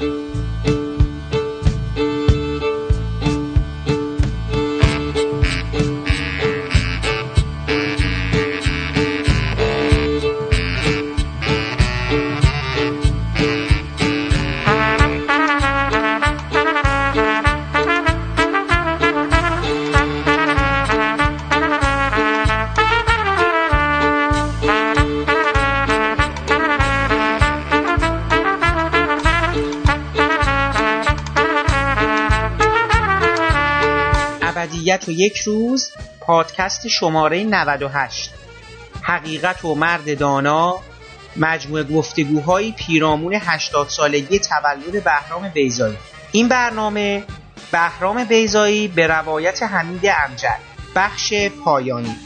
ابدیت و یک روز پادکست شماره 98 حقیقت و مرد دانا مجموعه گفتگوهای پیرامون 80 سالگی تولد بهرام بیزایی این برنامه بهرام بیزایی به روایت حمید امجد بخش پایانی.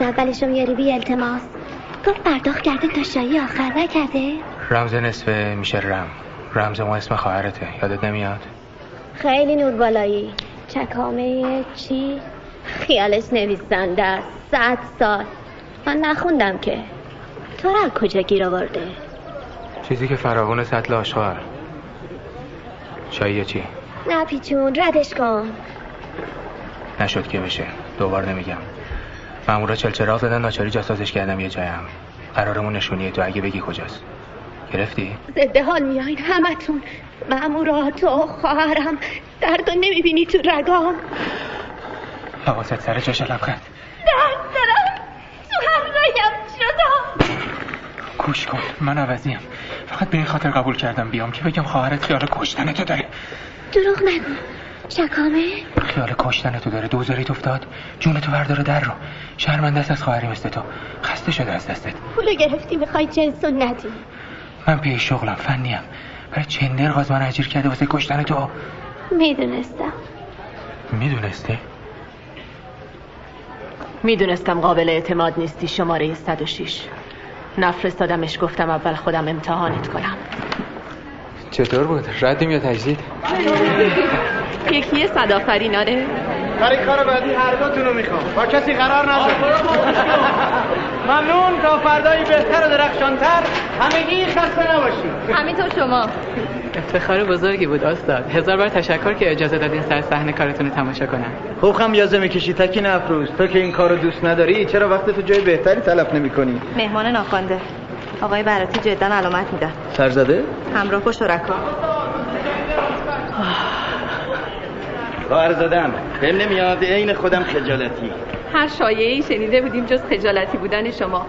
از اولش رو میاری بی التماس. گفت پرداخت کرده تا شایی آخر نکرده. رمز نصفه میشه رم. رمز ما اسم خواهرته. یادت نمیاد؟ خیلی نور بالایی. چکامه چی؟ خیالش نویسنده است. صد سال. من نخوندم که. تو را کجا گیر آورده؟ چیزی که فراوون سطل آشغال. چایی چی؟ نه پیچون ردش کن. نشد که بشه. دوبار نمیگم. مامورا چلچراغ زدن ناچاری جاسازش کردم یه جایم. قرارمون نشونیه تو اگه بگی کجاست. گرفتی؟ زده حال میایین همتون. مامورات و خواهرم. درد نمی‌بینی تو رگام. حواست سر جاش لبخند درد دارم. تو همرایم شدم. گوش کن من عوضیم. فقط به این خاطر قبول کردم بیام که بگم خواهرت خیال کشتن تو داره. دروغ نگو. شکامه؟ خیال کشتن تو داره دوزاریت افتاد. جون تو برداره در رو. شرمنده است از خواهری مثل تو. خسته شده از دستت. پولو گرفتی می‌خوای جنسو ندی. من پی شغلم فنیم. برای چندر غاز من اجیر کرده واسه کشتن تو می‌دونستم. می‌دونستی؟ می‌دونستم قابل اعتماد نیستی شماره 106 نفرستادمش گفتم اول خودم امتحانت کنم. چطور بود؟ ردیم یا تجدید؟ یکی صد آفرین آره برای کار بعدی هر دوتون رو می‌خوام. با کسی قرار نذار ممنون. تا فردایی بهتر و درخشانتر همگی خسته نباشید. همینطور شما. افتخار بزرگی بود استاد. هزار بار تشکر که اجازه دادین سر صحنه کارتون رو تماشا کنم. خوب خم یازه می‌کشی تکی افروز. تو که این کارو دوست نداری چرا وقت تو جای بهتری تلف نمی‌کنی؟ مهمان ناخوانده. آقای براتی جدا علامت میدن. سرزده همراه با شرکا. خواهر زدم بهم نمیاد عین خودم خجالتی. هر شایعی شنیده بودیم جز خجالتی بودن شما.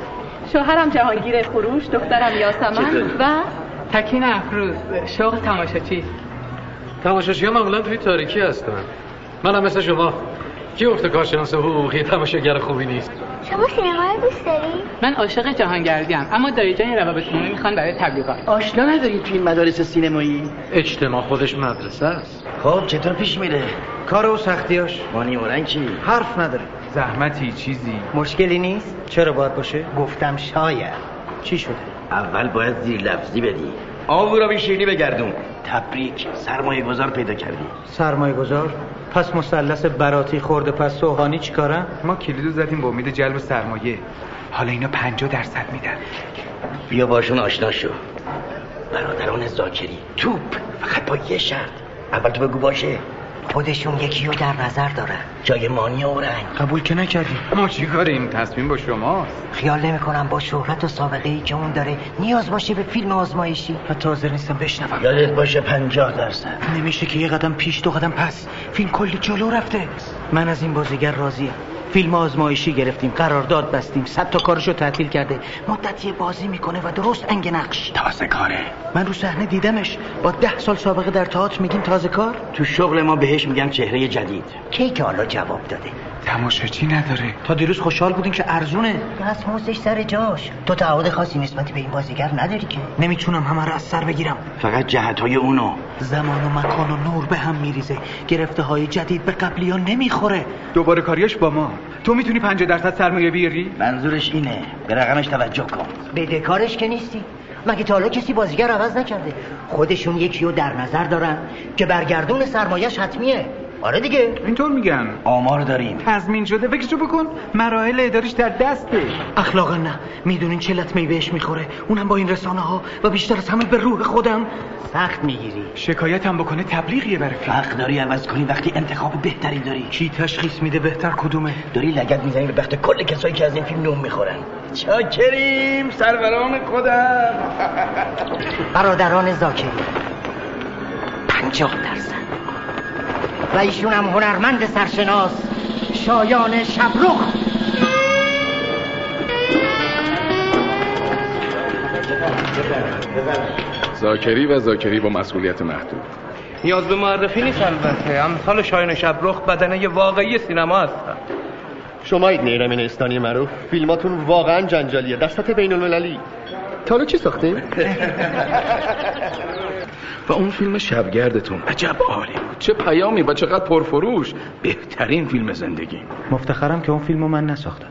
شوهرم جهانگیر خروش دخترم یاسمن و تکین افروز شوق تماشاچی. تماشاچی ها معمولا توی تاریکی هستن. منم مثل شما. کی گفته کارشناس حقوقی تماشاگر خوبی نیست؟ شما سینما رو دوست داری؟ من عاشق جهانگردیم اما دایی جان روابط عمومی می‌خوان برای تبلیغات. آشنا نداری تو این مدارس سینمایی؟ اجتماع خودش مدرسه است. خب چطور پیش میره؟ کار و سختیاش. مانی اورنگ چی؟ حرف نداره. زحمتی چیزی. مشکلی نیست؟ چرا باید باشه؟ گفتم شاید. چی شده؟ اول باید زیر لفظی بدی. آبو را به شیرینی بگردون. تبریک. سرمایه گذار پیدا کردی. سرمایه گذار پس مثلث براتی خورده پس سوهانی چیکارن ما کلیدو زدیم با امید جلب سرمایه. حالا اینا پنجاه درصد میدن. بیا باشون آشنا شو. برادران زاکری توپ. فقط با یه شرط. اول تو بگو باشه. خودشون یکی رو در نظر دارن جای مانی و رنگ. قبول که نکردی. ما چی کاریم تصمیم با شماست؟ خیال نمی‌کنم با شهرت و سابقه ای که اون داره نیاز باشه به فیلم آزمایشی. حتی حاضر نیستم بشنوم. یادت باشه پنجاه درصد. نمیشه که یه قدم پیش دو قدم پس. فیلم کلی جلو رفته. من از این بازیگر راضیم. فیلم آزمایشی گرفتیم قرارداد بستیم صد تا کارشو تعطیل کرده. مدتی بازی می‌کنه و درست انگ نقش. تازه کاره. من رو صحنه دیدمش. با ده سال سابقه در تئاتر میگین تازه کار. تو شغل ما بهش میگن چهره جدید. کی که حالا جواب داده؟ تماشاچی نداره. تا دیروز خوشحال بودین که ارزونه. دستمزدش سر جاش. تو تعهد خاصی نسبتی به این بازیگر نداری که. نمی‌تونم همه رو از سر بگیرم. فقط جهت های اونو. زمان و مکان و نور به هم میریزه. گرفته های جدید به قبلی ها نمی‌خوره. دوباره کاریاش با ما. تو می‌تونی 50 درصد سرمایه بیاری؟ منظورش اینه. به رقمش توجه کن. بدهکارش که نیستی. مگه تا حالا کسی بازیگر عوض نکرده؟ خودشون یکی رو در نظر دارن که برگردون سرمایهش حتمیه. آره دیگه. اینطور میگن. آمار داریم. تضمین شده. فکرشو بکن. مراحل اداریش در دسته. اخلاقا نه. می‌دونین چه لطمه بهش می‌خوره؟ اونم با این رسانه ها و بیشتر از همه به روح خودم. سخت می‌گیری. شکایت هم بکنه تبلیغیه برای حق داری عوض کنی. وقتی انتخاب بهتری داری. کی تشخیص میده بهتر کدومه؟ داری لگت می‌زنی به بخت کل کسایی که از این فیلم نوم می‌خورن. چاکریم سروران خودم. برادران زاکری پنجاه درصد. و ایشون هم هنرمند سرشناس شایان شبرخ. زاکری و زاکری با مسئولیت محدود. نیاز به معرفی نیست البته. امثال شاین شبرخ بدنه واقعی سینما هستن. شمایید نیرمین استانی معروف. فیلماتون واقعا جنجالیه. در سطح بین المللی تا حالا چی ساختیم؟ و اون فیلم شبگردتون. عجب عالی بود. چه پیامی و چقدر پرفروش. بهترین فیلم زندگی. مفتخرم که اون فیلمو من نساختم.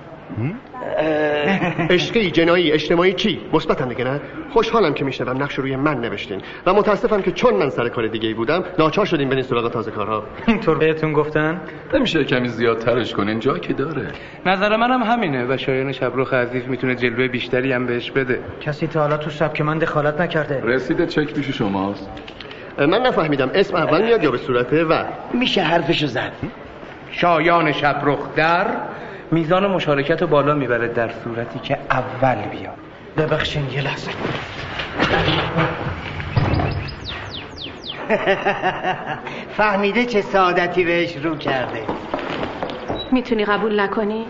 عشقی جنایی اجتماعی چی؟ مثبتم دیگه نه؟ خوشحالم که میشنوم. نقش روی من نوشتین. و متاسفم که چون من سر کار دیگه ای بودم ناچار شدیم برین سراغ تازه کارها. اینطور بهتون گفتن؟ نمیشه کمی زیادترش کنین. جا که داره. نظر منم همینه. و شایان شبرخ عزیز می‌تونه جلوه بیشتری هم بهش بده. کسی تا حالا تو سبک من دخالت نکرده. رسیده چک پیش شماست. من نفهمیدم. اسم اول میاد یا به صورت و؟ میشه حرفشو زد. شایان شبرخ در میزان مشارکت رو بالا می‌بره در صورتی که اول بیاد. ببخشین یه لحظه. فهمیده چه سعادتی بهش رو کرده. می‌تونی قبول نکنی؟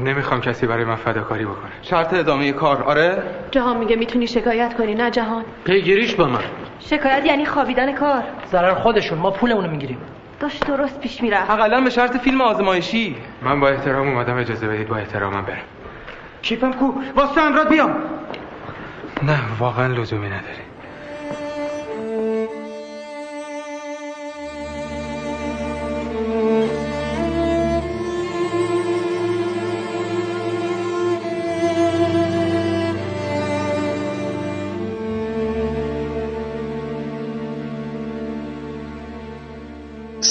نمی‌خوام کسی برای من فداکاری بکنه. شرط ادامه کار آره؟ جهان میگه می‌تونی شکایت کنی نه جهان. پیگیریش با من. شکایت یعنی خوابیدن کار. ضرر خودشون ما پولمونو می‌گیریم. داشت درست پیش می‌رفت. حداقل به شرط فیلم آزمایشی. من با احترام اومدم اجازه بدید با احترامم برم. کیفم کو؟ واسه امراد بیام. نه واقعا لزومی نداری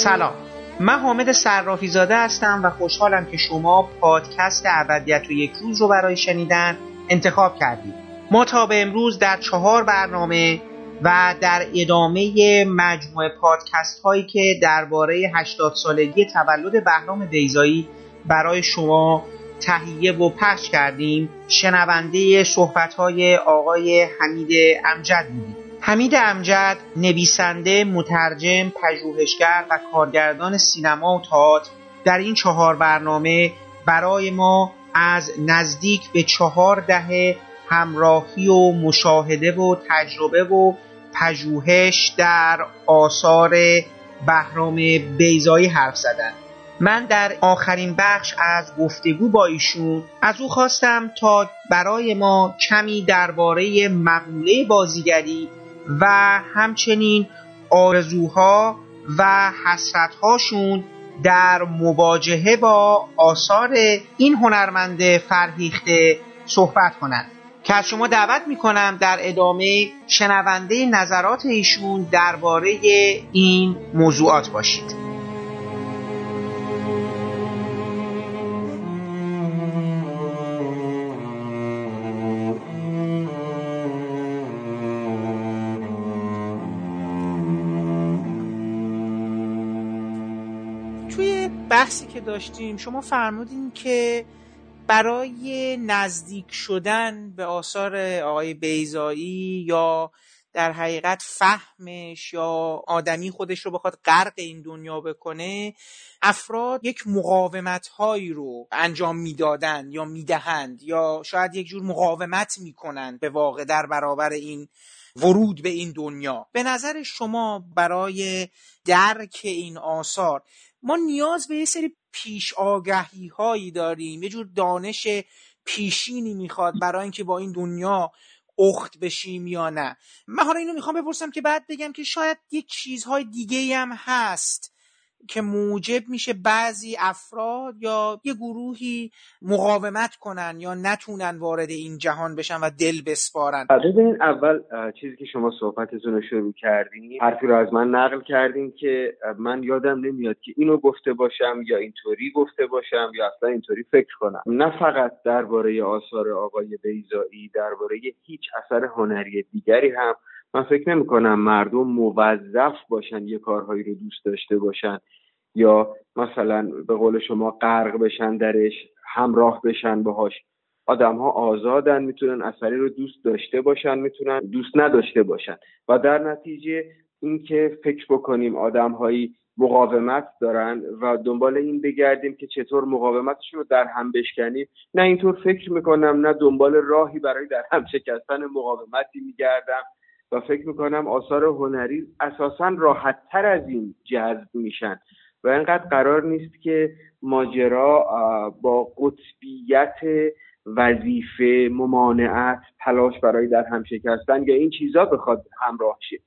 سلام. من حامد صرافی زاده هستم و خوشحالم که شما پادکست ابدیت و یک روز رو برای شنیدن انتخاب کردید. ما تا به امروز در چهار برنامه و در ادامه مجموعه پادکست هایی که درباره 80 سالگی تولد بهرام بیزایی برای شما تهیه و پخش کردیم شنونده صحبت های آقای حمید امجد بودیم. حمید امجد نویسنده، مترجم، پژوهشگر و کارگردان سینما و تئاتر در این چهار برنامه برای ما از نزدیک به چهار دهه همراهی و مشاهده و تجربه و پژوهش در آثار بهرام بیزایی حرف زدن. من در آخرین بخش از گفتگو با ایشون از او خواستم تا برای ما کمی درباره مقوله بازیگری و همچنین آرزوها و حسرتهاشون در مواجهه با آثار این هنرمند فرهیخته صحبت کنند. که از شما دعوت می‌کنم در ادامه شنونده نظرات ایشون درباره این موضوعات باشید. بحثی که داشتیم شما فرمودین که برای نزدیک شدن به آثار آقای بیزایی یا در حقیقت فهمش یا آدمی خودش رو بخواد غرق این دنیا بکنه افراد یک مقاومت هایی رو انجام می‌دادن یا می‌دهند یا شاید یک جور مقاومت می‌کنند به واقع در برابر این ورود به این دنیا. به نظر شما برای درک این آثار ما نیاز به یه سری پیش آگهی هایی داریم. یه جور دانش پیشینی می‌خواد برای اینکه با این دنیا اخت بشیم یا نه. من حالا اینو می‌خوام بپرسم که بعد بگم که شاید یک چیزهای دیگه هم هست. که موجب میشه بعضی افراد یا یه گروهی مقاومت کنن یا نتونن وارد این جهان بشن و دل بسپارن. ببینید اول چیزی که شما صحبتتون رو شروع کردین حرفی رو از من نقل کردین که من یادم نمیاد که اینو گفته باشم یا اینطوری گفته باشم یا اصلا اینطوری فکر کنم. نه فقط درباره آثار آقای بیزایی درباره هیچ اثر هنری دیگری هم من فکر نمی کنم مردم موظف باشن یه کارهایی رو دوست داشته باشن یا مثلا به قول شما غرق بشن درش همراه بشن باهاش. آدم ها آزادن می‌تونن اثری رو دوست داشته باشن می‌تونن دوست نداشته باشن. و در نتیجه اینکه فکر بکنیم آدم هایی مقاومت دارن و دنبال این بگردیم که چطور مقاومتشون رو در هم بشکنیم نه اینطور فکر می‌کنم نه دنبال راهی برای در هم شکستن مقاومتی میگردم. و فکر می‌کنم آثار هنری اساسا راحت تر از این جذب میشن. و اینقدر قرار نیست که ماجرا با قطبیت وظیفه ممانعت تلاش برای در هم شکستن یا این چیزا بخواد همراه شه.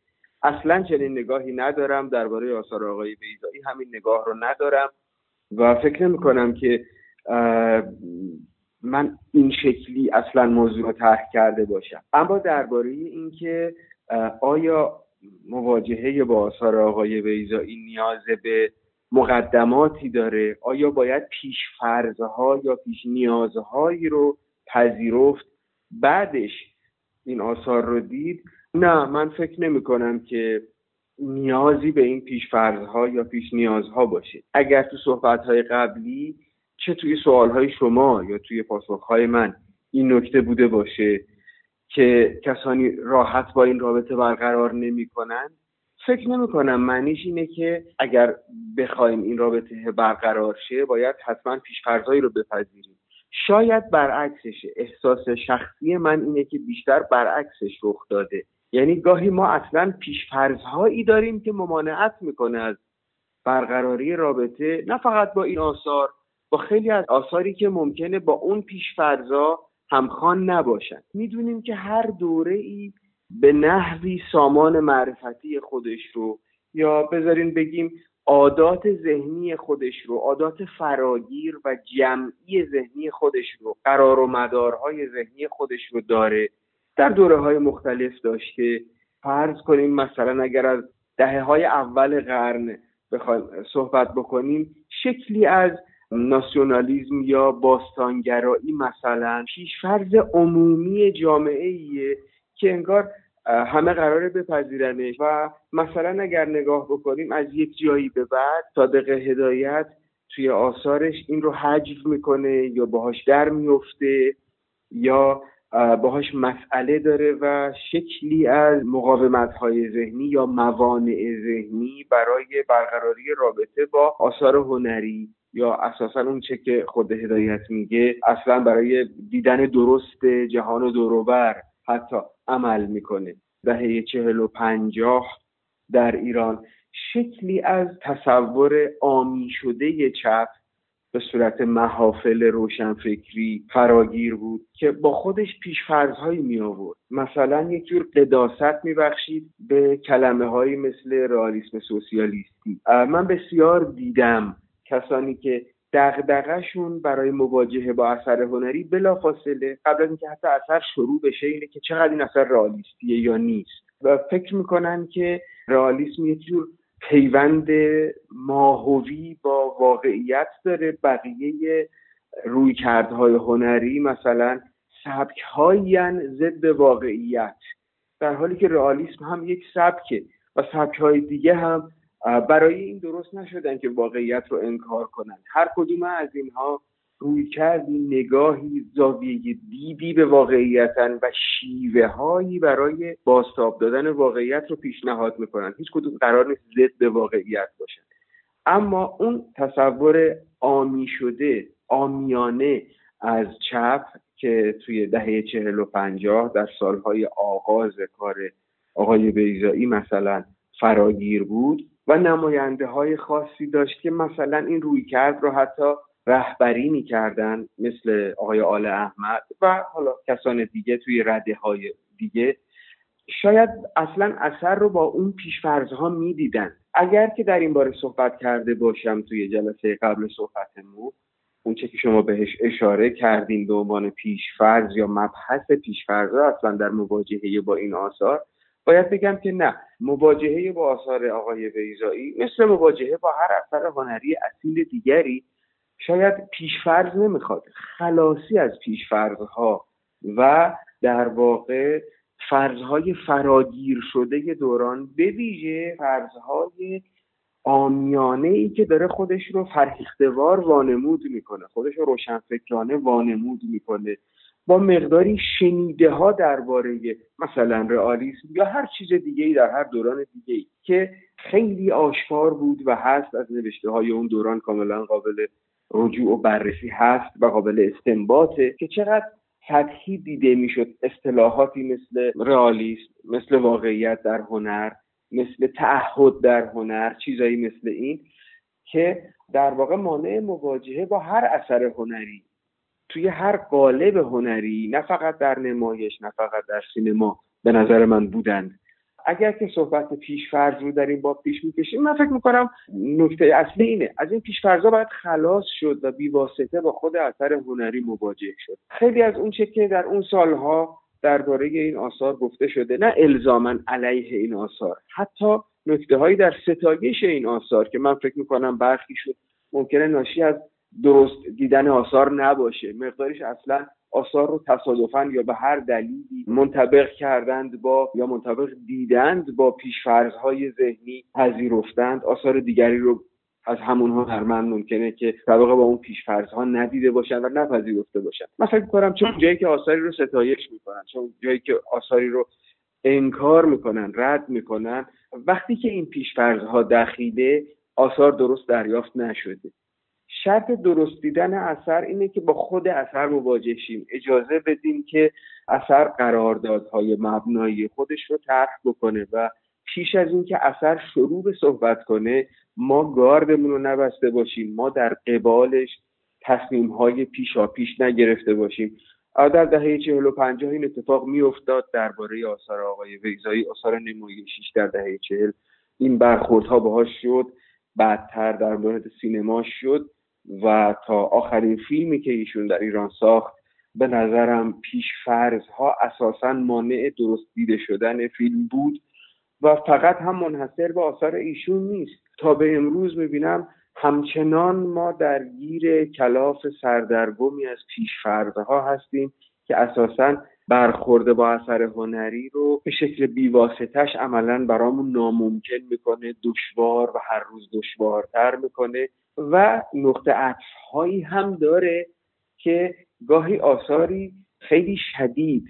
اصلا چنین نگاهی ندارم. درباره آثار آقای بیزایی همین نگاه رو ندارم. و فکر نمی کنم که من این شکلی اصلا موضوع رو طرح کرده باشم. اما درباره اینکه آیا مواجهه با آثار آقای بیزایی نیاز به مقدماتی داره؟ آیا باید پیش فرضها یا پیش نیازهایی رو پذیرفت بعدش این آثار رو دید؟ نه من فکر نمی کنم که نیازی به این پیش فرضها یا پیش نیازها باشه. اگر تو صحبتهای قبلی چه توی سوالهای شما یا توی پاسخهای من این نکته بوده باشه که کسانی راحت با این رابطه برقرار نمی کنند فکر نمی کنم معنیش اینه که اگر بخوایم این رابطه برقرار شه باید حتما پیشفرزایی رو بپذیریم. شاید برعکسشه احساس شخصی من اینه که بیشتر برعکسش رخ داده. یعنی گاهی ما اصلا پیشفرزهایی داریم که ممانعت می‌کنه از برقراری رابطه نه فقط با این آثار با خیلی از آثاری که ممکنه با اون پیشفرزها همخوان نباشن می‌دونیم که هر دوره ای به نحوی سامان معرفتی خودش رو یا بذارین بگیم عادات ذهنی خودش رو عادات فراگیر و جمعی ذهنی خودش رو قرار و مدارهای ذهنی خودش رو داره. در دوره های مختلف داشته فرض کنیم مثلا اگر از دهه های اول قرن بخوایم صحبت بکنیم شکلی از ناسیونالیزم یا باستانگرایی مثلا پیشفرز عمومی جامعه ایه که انگار همه قراره بپذیرنش و مثلا اگر نگاه بکنیم از یک جایی به بعد صادق هدایت توی آثارش این رو حجو می‌کنه یا باهاش در میفته یا باهاش مسئله داره و شکلی از مقاومت های ذهنی یا موانع ذهنی برای برقراری رابطه با آثار هنری یا اساسا اون چه که خود هدایت میگه اصلا برای دیدن درست جهان و دوروبر حتی عمل می‌کنه. دهه چهل و پنجاه در ایران شکلی از تصور آمی شده چپ به صورت محافل روشنفکری فراگیر بود که با خودش پیشفرزهایی می آورد مثلا یک جور قداست می بخشید به کلمه هایی مثل رئالیسم سوسیالیستی. من بسیار دیدم کسانی که دغدغهشون برای مواجهه با اثر هنری بلافاصله قبل از اینکه حتی اثر شروع بشه اینه که چقدر این اثر رئالیستیه یا نیست. و فکر می‌کنن که رئالیسم یک جور پیوند ماهوی با واقعیت داره. بقیه رویکردهای هنری مثلا سبک ضد واقعیت. در حالی که رئالیسم هم یک سبکه و سبک های دیگه هم برای این درست نشدن که واقعیت رو انکار کنن. هر کدوم از اینها روی کردی نگاهی زاویه دیدی به واقعیتن و شیوه هایی برای باستاب دادن واقعیت رو پیشنهاد می‌کنن. هیچ کدوم قرار نیست ضد به واقعیت باشن. اما اون تصور آمی شده آمیانه از چپ که توی دهه چهل و پنجاه در سالهای آغاز کار آقای بیزایی مثلا فراگیر بود و نماینده های خاصی داشت که مثلا این روی کرد رو حتی رهبری می‌کردن مثل آقای آل احمد و حالا کسان دیگه توی رده های دیگه. شاید اصلا اثر رو با اون پیشفرزها می‌دیدن. اگر که در این باره صحبت کرده باشم توی جلسه قبل صحبتمون اون چه که شما بهش اشاره کردین به عنوان پیشفرز یا مبحث پیشفرز اصلا در مواجهه با این آثار باید بگم که نه. مواجهه با آثار آقای بیزایی مثل مواجهه با هر اثر هنری اصیل دیگری شاید پیشفرز نمی‌خواد. خلاصی از پیشفرزها و در واقع فرضهای فراگیر شده دوران به ویژه فرضهای آمیانه ای که داره خودش رو فرهیختوار وانمود می‌کنه خودش رو روشنفکرانه وانمود می‌کنه. با مقداری شنیده ها درباره مثلا رئالیسم یا هر چیز دیگه ای در هر دوران دیگه ای که خیلی آشکار بود و هست از نوشته های اون دوران کاملا قابل رجوع و بررسی هست و قابل استنباطه که چقدر سطحی دیده می‌شد اصطلاحاتی مثل رئالیسم مثل واقعیت در هنر مثل تعهد در هنر چیزایی مثل این که در واقع مانع مواجهه با هر اثر هنری توی هر قالب هنری نه فقط در نمایش نه فقط در سینما به نظر من بودند اگر که صحبت پیشفرض رو در این باب پیش می‌کشیم من فکر می‌کنم نکته اصلی اینه. از این پیشفرضا باید خلاص شد و بیواسطه با خود اثر هنری مواجه شد. خیلی از اون چه که در اون سالها درباره این آثار گفته شده نه الزاما علیه این آثار. حتی نکته هایی در ستایش این آثار که من فکر می‌کنم شد ممکنه ناشی از درست دیدن آثار نباشه. مقدارش اصلا آثار رو تصادفا یا به هر دلیلی منطبق کردند با یا منطبق دیدند با پیشفرزهای ذهنی پذیرفتند. آثار دیگری رو از همون هنرمند ممکنه که طبق با اون پیشفرزها ندیده باشن و نپذیرفته باشن. من فکر کنم چون جایی که آثاری رو ستایش می‌کنن چون جایی که آثاری رو انکار می‌کنن رد می‌کنن وقتی که این پیشفرزها دخیله آثار درست دریافت نشده. شرط درست دیدن اثر اینه که با خود اثر مواجه شیم. اجازه بدیم که اثر قراردادهای مبنایی خودش رو طرح بکنه و پیش از اینکه اثر شروع به صحبت کنه ما گاردمون رو نبسته باشیم ما در قبالش تصمیم های پیشا پیش نگرفته باشیم. در دهه چهل و پنجاه این اتفاق میافتاد درباره آثار آقای ویزایی آثار نمایشیش در دهه چهل. این برخوردها باهاش شد بعدتر در مورد سینما شد. و تا آخرین فیلمی که ایشون در ایران ساخت به نظرم پیش فرض ها اساسا مانع درست دیده شدن فیلم بود و فقط هم منحصر به آثار ایشون نیست. تا به امروز می‌بینم همچنان ما درگیر کلاف سردرگمی از ها هستیم که اساسا برخورده با اثر هنری رو به شکل بیواسطش عملا برامون ناممکن می‌کنه دشوار و هر روز دشوارتر می‌کنه. و نقطه عطف هایی هم داره که گاهی آثاری خیلی شدید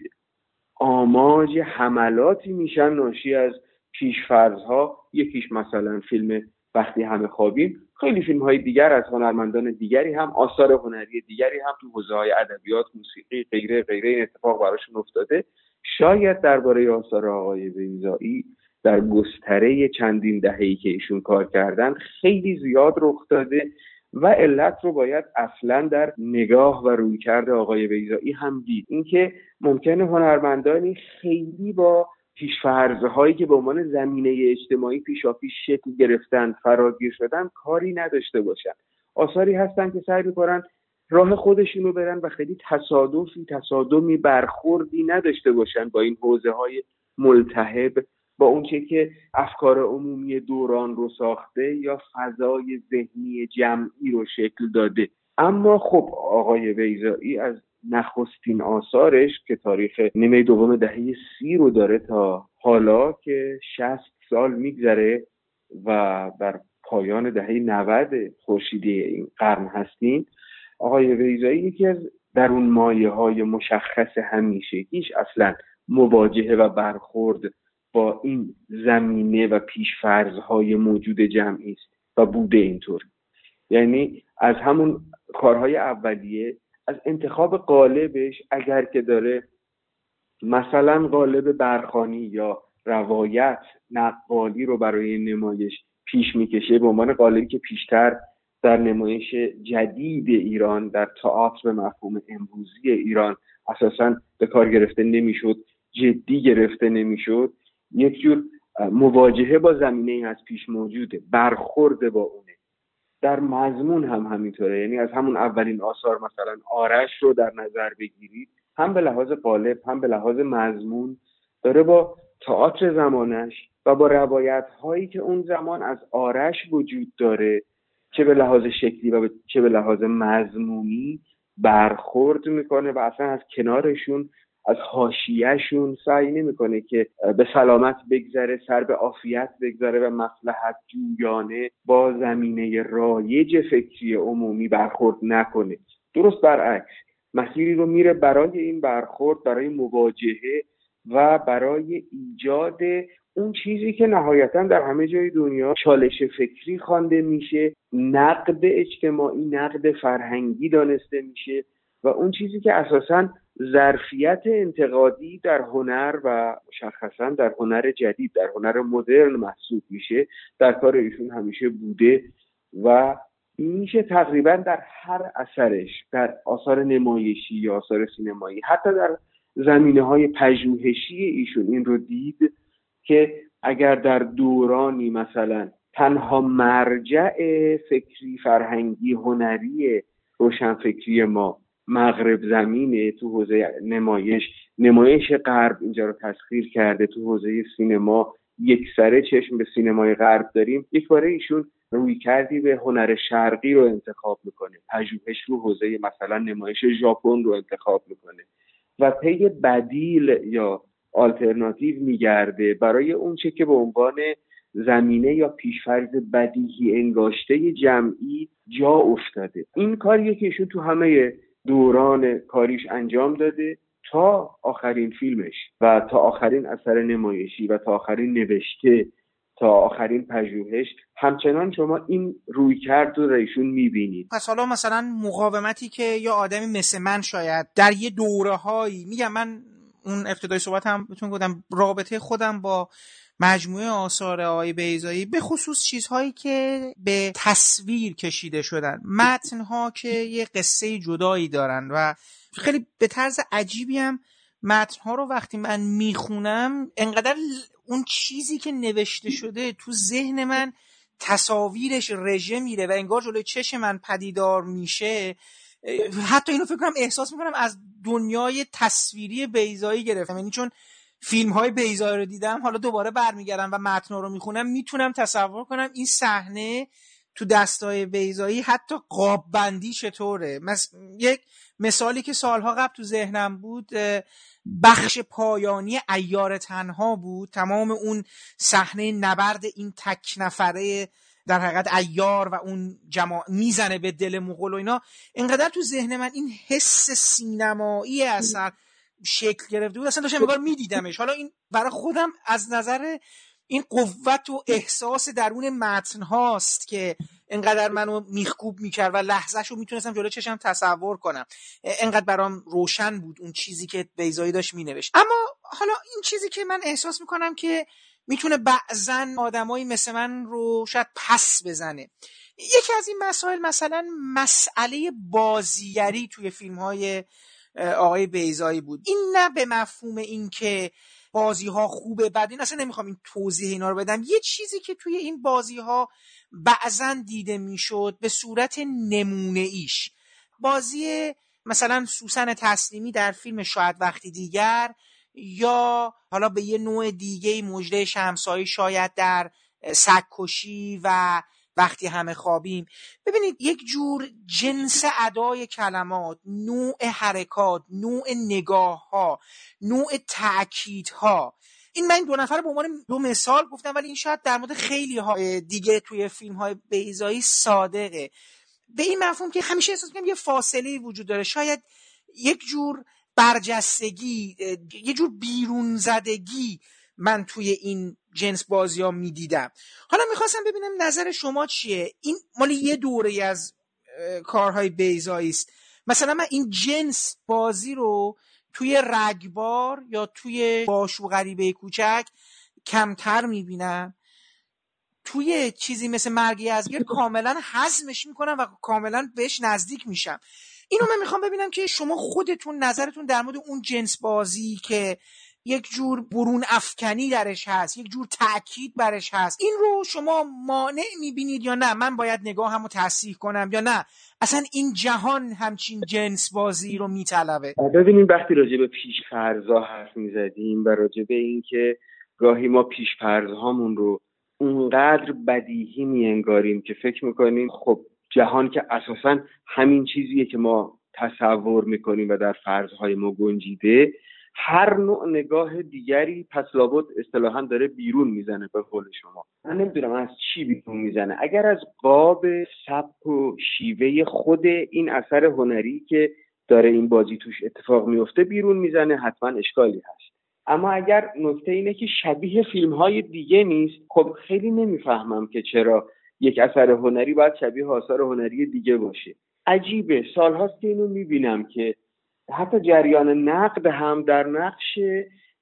آماج حملاتی میشن ناشی از پیشفرزها. یکیش مثلا فیلم وقتی همه خوابیم. خیلی فیلم های دیگر از هنرمندان دیگری هم آثار هنری دیگری هم تو حوزه های ادبیات موسیقی غیره غیره این اتفاق براشون افتاده. شاید درباره آثار آقای بیزایی در گستره چندین دهه‌ای که ایشون کار کردن خیلی زیاد رخ داده و علت رو باید اصلا در نگاه و رویکرد آقای بیزایی هم دید. اینکه ممکنه هنرمندانی خیلی با پیشفرزه هایی که به عنوان زمینه اجتماعی پیشا پیش شکل گرفتن فراگیر شدن کاری نداشته باشن. آثاری هستن که سعی می‌کنن راه خودشون رو برن و خیلی تصادفی تصادمی برخوردی نداشته باشن با این حوزه های ملتهب با اونچه که افکار عمومی دوران رو ساخته یا فضای ذهنی جمعی رو شکل داده. اما خب آقای ویزایی از نخستین آثارش که تاریخ نیمه دوم دهه سی رو داره تا حالا که شست سال میگذره و بر پایان دهه 90 خورشیدی این قرن هستیم آقای ویزایی یکی از درون مایه های مشخص همیشگیش اصلا مواجهه و برخورد با این زمینه و های موجود جمعی است و بوده اینطور. یعنی از همون کارهای اولیه از انتخاب قالبش اگر که داره مثلا قالب برخانی یا روایت نقالی رو برای نمایش پیش می‌کشه به عنوان قالبی که پیشتر در نمایش جدید ایران در تئاتر به مفهوم امروزی ایران اساسا به کار گرفته نمی‌شد جدی گرفته نمی‌شد. یک جور مواجهه با زمینه از پیش موجوده برخورد با اونه. در مضمون هم همینطوره. یعنی از همون اولین آثار مثلا آرش رو در نظر بگیرید هم به لحاظ قالب هم به لحاظ مضمون داره با تئاتر زمانش و با روایت هایی که اون زمان از آرش وجود داره چه به لحاظ شکلی و چه به لحاظ مضمونی برخورد می‌کنه و اصلا از کنارشون از حاشیهشون سعی نمی‌کنه که به سلامت بگذره سر به عافیت بگذره و مصلحت جویانه با زمینه رایج فکری عمومی برخورد نکنه. درست برعکس مسیری رو میره برای این برخورد برای مواجهه و برای ایجاد اون چیزی که نهایتا در همه جای دنیا چالش فکری خوانده میشه نقد اجتماعی نقد فرهنگی دانسته میشه و اون چیزی که اساسا ظرفیت انتقادی در هنر و مشخصا در هنر جدید در هنر مدرن محسوب میشه در کار ایشون همیشه بوده و میشه تقریبا در هر اثرش در آثار نمایشی یا آثار سینمایی حتی در زمینه های پژوهشی ایشون این رو دید که اگر در دورانی مثلا تنها مرجع فکری فرهنگی هنری روشنفکری ما مغرب زمینه تو حوزه نمایش. نمایش غرب اینجا رو تسخیر کرده تو حوزه سینما. یک سره چشم به سینمای غرب داریم. یک باره ایشون روی کردی به هنر شرقی رو انتخاب می‌کنه. پژوهش رو حوزه مثلا نمایش ژاپن رو انتخاب می‌کنه. و پی بدیل یا آلترناتیو میگرده برای اونچه که به عنوان زمینه یا پیشفرض بدیهی انگاشته جمعی جا افتاده. این کاریه که ایشون تو همه دوران کاریش انجام داده تا آخرین فیلمش و تا آخرین اثر نمایشی و تا آخرین نوشته تا آخرین پژوهش. همچنان شما این روی کرد رو ایشون می‌بینید. پس حالا مثلا مقاومتی که یا آدمی مثل من شاید در یه دوره هایی میگم من اون ابتدای صحبت هم بهتون گفتم رابطه خودم با مجموعه آثار آقای بیزایی به خصوص چیزهایی که به تصویر کشیده شدن. متنها که یه قصه جدایی دارن و خیلی به طرز عجیبی هم متنها رو وقتی من می‌خونم انقدر اون چیزی که نوشته شده تو ذهن من تصاویرش رژه میره و انگار جلوی چش من پدیدار میشه. حتی اینو فکر کنم احساس می‌کنم از دنیای تصویری بیزایی گرفتم. یعنی چون فیلم های بیزایی رو دیدم حالا دوباره برمیگردم و متن رو می‌خونم می‌تونم تصور کنم این صحنه تو دستای بیزایی حتی قاب بندی چطوره. مس... یک مثالی که سالها قبل تو ذهنم بود بخش پایانی ایار تنها بود. تمام اون صحنه نبرد این تک نفره در حقیقت ایار و اون جماع می‌زنه به دل مغول و اینا. انقدر تو ذهن من این حس سینمایی اثر شکل گرفته بود اصلا داشتم انگار میدیدمش. حالا این برای خودم از نظر این قوت و احساس درون متن هاست که انقدر منو میخکوب می‌کرد و لحظهش رو می‌تونستم جلو چشم تصور کنم. انقدر برام روشن بود اون چیزی که بیزایی داشت مینوشت. اما حالا این چیزی که من احساس می‌کنم که می‌تونه بعضا آدمایی مثل من رو شاید پس بزنه. یکی از این مسائل مثلا مسئله بازیگری توی فیلم های آقای بیزایی بود. این نه به مفهوم اینکه بازی ها خوبه بعد این اصلا نمی‌خوام این توضیح اینا رو بدم. یه چیزی که توی این بازی ها بعضا دیده می‌شد به صورت نمونه ایش بازی مثلا سوسن تسلیمی در فیلم شاید وقتی دیگر یا حالا به یه نوع دیگه مجده شمسایی شاید در سگکشی و وقتی همه خوابیم. ببینید یک جور جنس ادای کلمات نوع حرکات نوع نگاه ها نوع ها این من دو نفر به عنوان دو مثال گفتم ولی این شاید در مورد خیلی های دیگه توی فیلم های بیزایی صادقه. به این مفهوم که همیشه احساس می‌کنم یه فاصله وجود داره. شاید یک جور برجستگی یه جور بیرون زدگی من توی این جنس بازی ها می‌دیدم. حالا می‌خواستم ببینم نظر شما چیه؟ این مال یه دوره از کارهای بیزایی است. مثلا من این جنس بازی رو توی رگبار یا توی باشو غریبه کوچک کمتر می‌بینم. توی چیزی مثل مرگی از کاملا حزمش می‌کنم و کاملا بهش نزدیک میشم. اینو من می‌خوام ببینم که شما خودتون نظرتون در مورد اون جنس بازی که یک جور برون افکنی درش هست یک جور تاکید برش هست این رو شما مانع می‌بینید یا نه؟ من باید نگاه همو تصحیح کنم یا نه؟ اصلا این جهان همچین جنس بازی رو میطلبه. ببینیم وقتی راجع به پیش فرضا حرف می‌زدیم و راجع به اینکه گاهی ما پیش هامون رو اونقدر بدیهی میانگاریم که فکر می‌کنیم خب جهان که اساسا همین چیزیه که ما تصور می‌کنیم و در فرضهای ما گنجیده هر نوع نگاه دیگری پس لابد اصطلاحا داره بیرون می‌زنه به قول شما. من نمی‌دونم از چی بیرون می‌زنه. اگر از قاب سبک و شیوه خود این اثر هنری که داره این بازی توش اتفاق میفته بیرون می‌زنه حتما اشکالی هست. اما اگر نکته اینه که شبیه فیلم های دیگه نیست خب خیلی نمی‌فهمم که چرا یک اثر هنری باید شبیه آثار هنری دیگه باشه. عجیبه. سالهاست که اینو می‌بینم که حتی جریان نقد هم در نقش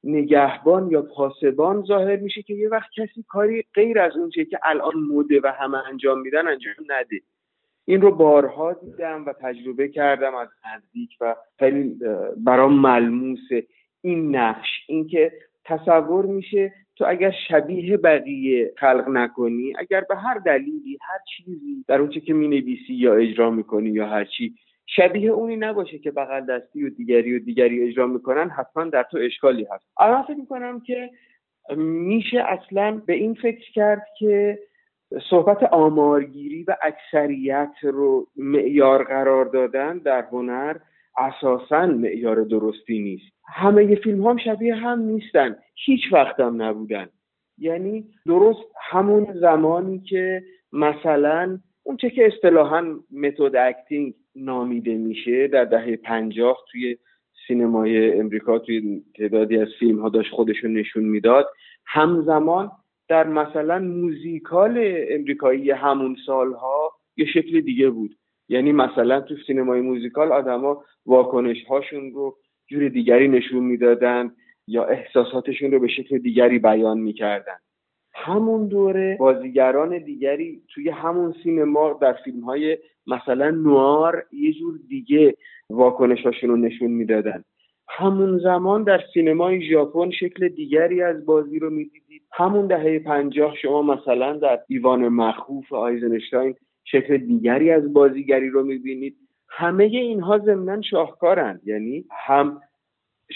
نگهبان یا پاسبان ظاهر میشه که یه وقت کسی کاری غیر از اون که الان موده و همه انجام میدن انجام نده. این رو بارها دیدم و تجربه کردم از نزدیک و خیلی برام ملموسه. این نقش اینکه تصور میشه تو اگر شبیه بقیه خلق نکنی اگر به هر دلیلی هر چیزی در اون که می‌نویسی یا اجرا می‌کنی یا هر چی شبیه اونی نباشه که بغل دستی و دیگری و دیگری اجرا می‌کنن حتما در تو اشکالی هست. الان فکر می‌کنم که میشه اصلا به این فکر کرد که صحبت آمارگیری و اکثریت رو معیار قرار دادن در هنر اساسا معیار درستی نیست. همه فیلم هم شبیه هم نیستن. هیچ وقت هم نبودن. یعنی درست همون زمانی که مثلا اون چه که اصطلاحا متد اکتینگ نامیده میشه در دهه پنجاه توی سینمای امریکا توی تعدادی از فیلم ها داشت خودشون نشون می‌داد. همزمان در مثلا موزیکال امریکایی همون سالها یه شکل دیگه بود. یعنی مثلا تو سینمای موزیکال آدما واکنش هاشون رو جور دیگری نشون می‌دادن یا احساساتشون رو به شکل دیگری بیان می‌کردن. همون دوره بازیگران دیگری توی همون سینما در فیلم های مثلا نوار یه جور دیگه واکنشاشون رو نشون می‌دادن. همون زمان در سینمای ژاپن شکل دیگری از بازی رو می‌دیدید. همون دهه پنجاه شما مثلا در ایوان مخوف آیزنشتاین شکل دیگری از بازیگری رو می‌بینید. همه اینها ضمنا شاهکارند یعنی هم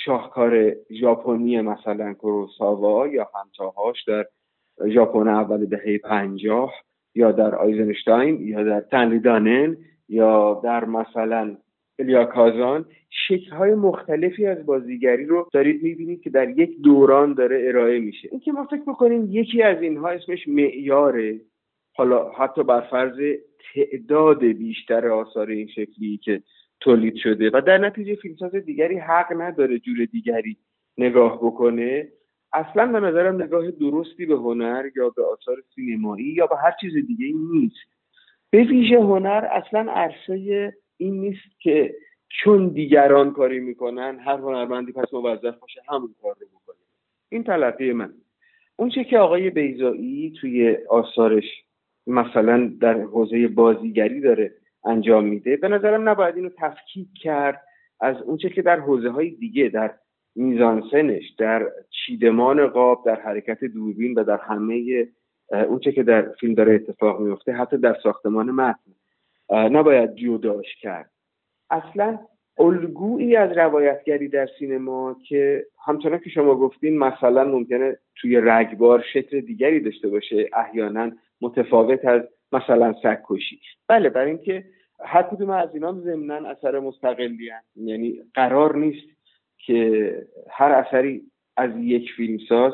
شاهکار ژاپنی مثلا کوروساوا یا همتاهاش در ژاپن اول دهه پنجاه یا در آیزنشتاین یا در تنریدانن یا در مثلا الیا کازان شکلهای مختلفی از بازیگری رو دارید می‌بینید که در یک دوران داره ارائه میشه. اینکه ما فکر می‌کنیم یکی از اینها اسمش معیاره حالا حتی بر فرض تعداد بیشتر آثار این شکلی که تولید شده و در نتیجه فیلمساز دیگری حق نداره جور دیگری نگاه بکنه اصلا به نظرم نگاه درستی به هنر یا به آثار سینمایی یا به هر چیز دیگه نیست. به ویژه هنر اصلا عرصه این نیست که چون دیگران کاری می‌کنن هر هنرمندی پس موظف باشه همون کار رو بکنه. این تلقی من. اون چه که آقای بیزایی توی آثارش مثلا در حوزه بازیگری داره انجام میده به نظرم نباید اینو تفکیک کرد از اونچه که در حوزه های دیگه در میزانسنش در چیدمان قاب در حرکت دوربین و در همه اونچه که در فیلم داره اتفاق میفته حتی در ساختمان متن نباید جداش کرد. اصلا الگویی از روایتگری در سینما که همچنان که شما گفتین مثلا ممکنه توی رگبار شکل دیگری داشته باشه احیانا متفاوت از مثلا سگکشی. بله برای اینکه هر کدوم از اینا ضمنا اثر مستقلی یعنی قرار نیست که هر اثری از یک فیلمساز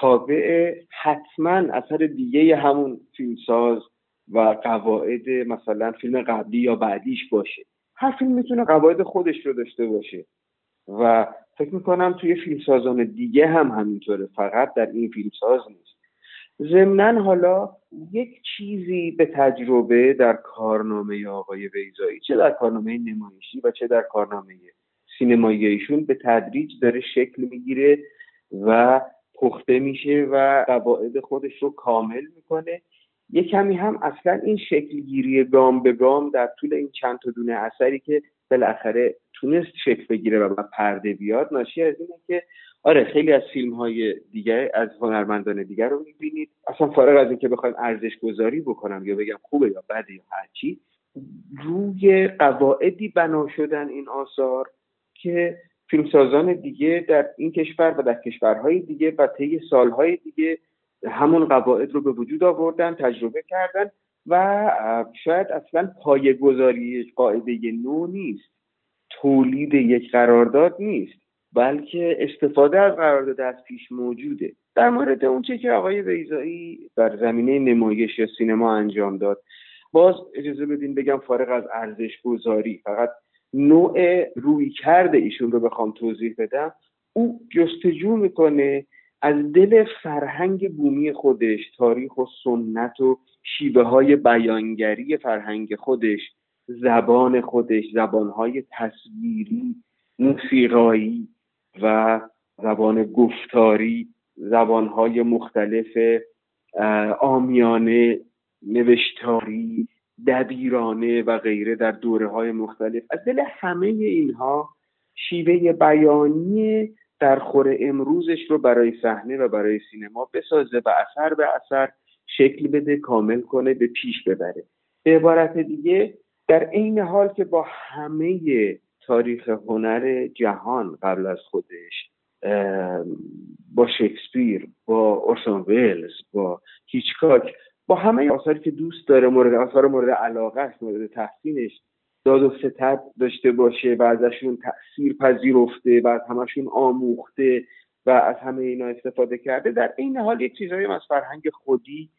تابع حتما اثر دیگه همون فیلمساز و قواعد مثلا فیلم قبلی یا بعدیش باشه. هر فیلم می‌تونه قواعد خودش رو داشته باشه و فکر می‌کنم توی فیلمسازان دیگه هم همینطوره. فقط در این فیلمساز نیست. ضمنا حالا یک چیزی به تجربه در کارنامه آقای ویزایی چه در کارنامه نمایشی و چه در کارنامه سینمایی ایشون به تدریج داره شکل می‌گیره و پخته میشه و قواعد خودش رو کامل می‌کنه. یه کمی هم اصلا این شکل گیری گام به گام در طول این چند تا دونه اثری که بالاخره تونست شکل بگیره و پرده بیاد ناشی از اینه که آره خیلی از فیلم های دیگه از هنرمندان دیگر رو می‌بینید. اصلا فارغ از اینکه بخوایم ارزش گذاری بکنم یا بگم خوبه یا بده یا هرچی روی قواعدی بنا شدن این آثار که فیلمسازان دیگه در این کشور و در کشورهای دیگه و طی سالهای دیگه همون قواعد رو به وجود آوردن تجربه کردن و شاید اصلا پایه گذاری قاعده نو نیست. تولید یک قرارداد نیست. بلکه استفاده از قرارداد از پیش موجوده. در مورد اونچه که آقای ویزایی در زمینه نمایش یا سینما انجام داد باز اجازه بدین بگم فارغ از ارزش گذاری فقط نوع روی کرده ایشون رو بخوام توضیح بدم. او جستجو می‌کنه از دل فرهنگ بومی خودش تاریخ و سنت و شیوه های بیانگری فرهنگ خودش زبان خودش زبانهای تصویری موسیقایی. و زبان گفتاری زبانهای مختلف آمیانه نوشتاری دبیرانه و غیره در دوره های مختلف. از دل همه اینها شیوه بیانی در خور امروزش رو برای صحنه و برای سینما بسازه و اثر به اثر شکل بده کامل کنه به پیش ببره. به عبارت دیگه در عین حال که با همه تاریخ هنر جهان قبل از خودش با شکسپیر با اورسون ویلز با هیچکاک با همه آثاری که دوست داره مورد آثار مورد علاقه مورد تحسینش داد و ستد داشته باشه و ازشون تاثیر پذیرفته و از همشون آموخته و از همه اینا استفاده کرده در این حال یک چیزهایی از فرهنگ خودی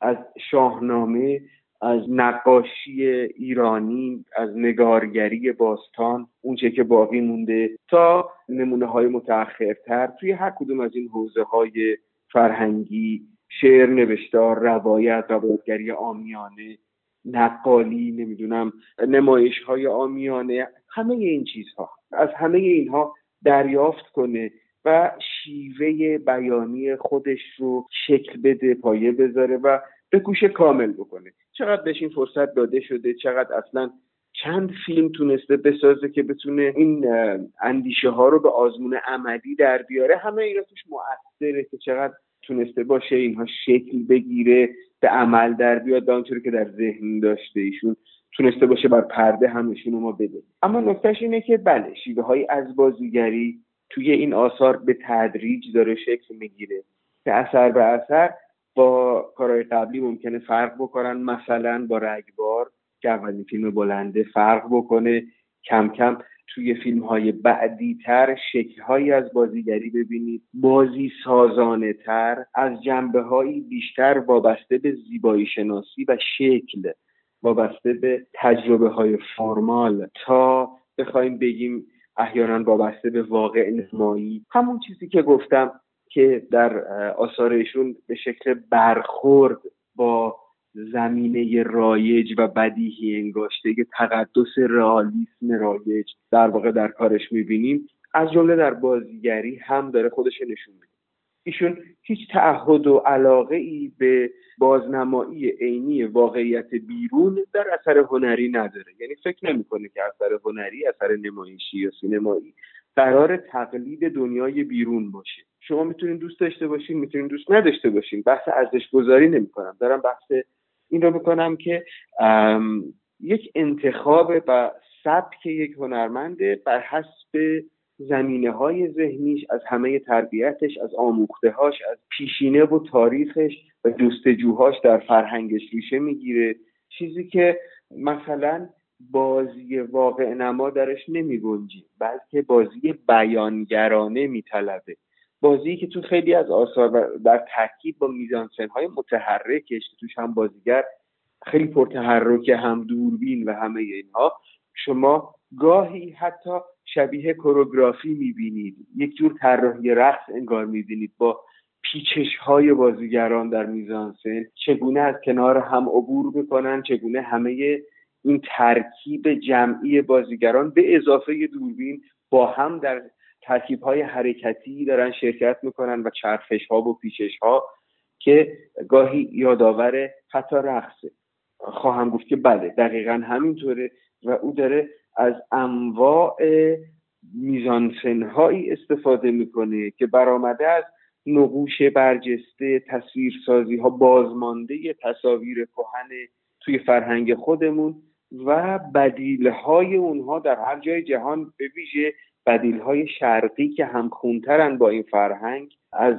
از شاهنامه از نقاشی ایرانی از نگارگری باستان اونچه که باقی مونده تا نمونه های متأخرتر. توی هر کدوم از این حوزه های فرهنگی شعر نوشتار روایت روایتگری آمیانه نقالی نمی‌دونم نمایش های آمیانه همه این چیزها از همه اینها دریافت کنه و شیوه بیانی خودش رو شکل بده پایه بذاره و به گوش کامل بکنه. چقدر بهش این فرصت داده شده چقدر اصلا چند فیلم تونسته بسازه که بتونه این اندیشه ها رو به آزمون عملی در بیاره. همه اینا توش مؤثره که چقدر تونسته باشه اینها شکل بگیره به عمل در بیاد به که در ذهن داشته ایشون تونسته باشه بر پرده همشون ما بده. اما نکتهش اینه که بله شیوه های از بازیگری توی این آثار به تدریج داره شکل می‌گیره. که اثر به اثر با کارهای قبلی ممکنه فرق بکنن. مثلا با رگبار که اولین فیلم بلنده فرق بکنه. کم کم توی فیلم های بعدی تر شکل از بازیگری ببینید. بازی سازانه تر از جنبه هایی بیشتر وابسته به زیبایی شناسی و شکل وابسته به تجربه های فرمال. تا بخوایم بگیم احیانا وابسته به واقع نمایی. همون چیزی که گفتم که در آثارشون به شکل برخورد با زمینه رایج و بدیهی انگاشته تقدس رئالیسم رایج در واقع در کارش می‌بینیم از جمله در بازیگری هم داره خودش نشون میده. ایشون هیچ تعهد و علاقه ای به بازنمایی عینی واقعیت بیرون در اثر هنری نداره. یعنی فکر نمی‌کنه که اثر هنری اثر نمایشی یا سینمایی قرار تقلید دنیای بیرون باشه. شما می‌تونید دوست داشته باشین می‌تونید دوست نداشته باشین. بحث ارزش گذاری نمی‌کنم. دارم بحث این رو می‌کنم که یک انتخاب و سبک یک هنرمنده بر حسب زمینه های ذهنیش از همه تربیتش از آموختهاش از پیشینه و تاریخش و جستجوهاش در فرهنگش ریشه می‌گیره. چیزی که مثلا بازی واقع نما درش نمی بلکه بازی بیانگرانه میطلبه بازی که تو خیلی از آثار در ترکیب با میزانسن های متحرکش که توش هم بازیگر خیلی پرتحرک هم دوربین و همه اینها شما گاهی حتی شبیه کوروگرافی می‌بینید یک جور طراحی رقص انگار می‌بینید با پیچش های بازیگران در میزانسن چگونه از کنار هم عبور می‌کنن چگونه همه این ترکیب جمعی بازیگران به اضافه دوربین با هم در ترکیب های حرکتی دارن شرکت می‌کنن و چرخش ها و پیچش ها که گاهی یادآور حتی رقصه خواهم گفت که بله دقیقا همینطوره و او داره از انواع میزانسنهایی استفاده می‌کنه که برآمده از نقوش برجسته تصویرسازی ها بازمانده تصاویر کهن توی فرهنگ خودمون و بدیل های اونها در هر جای جهان به ویژه بدیل های شرقی که هم خونترن با این فرهنگ از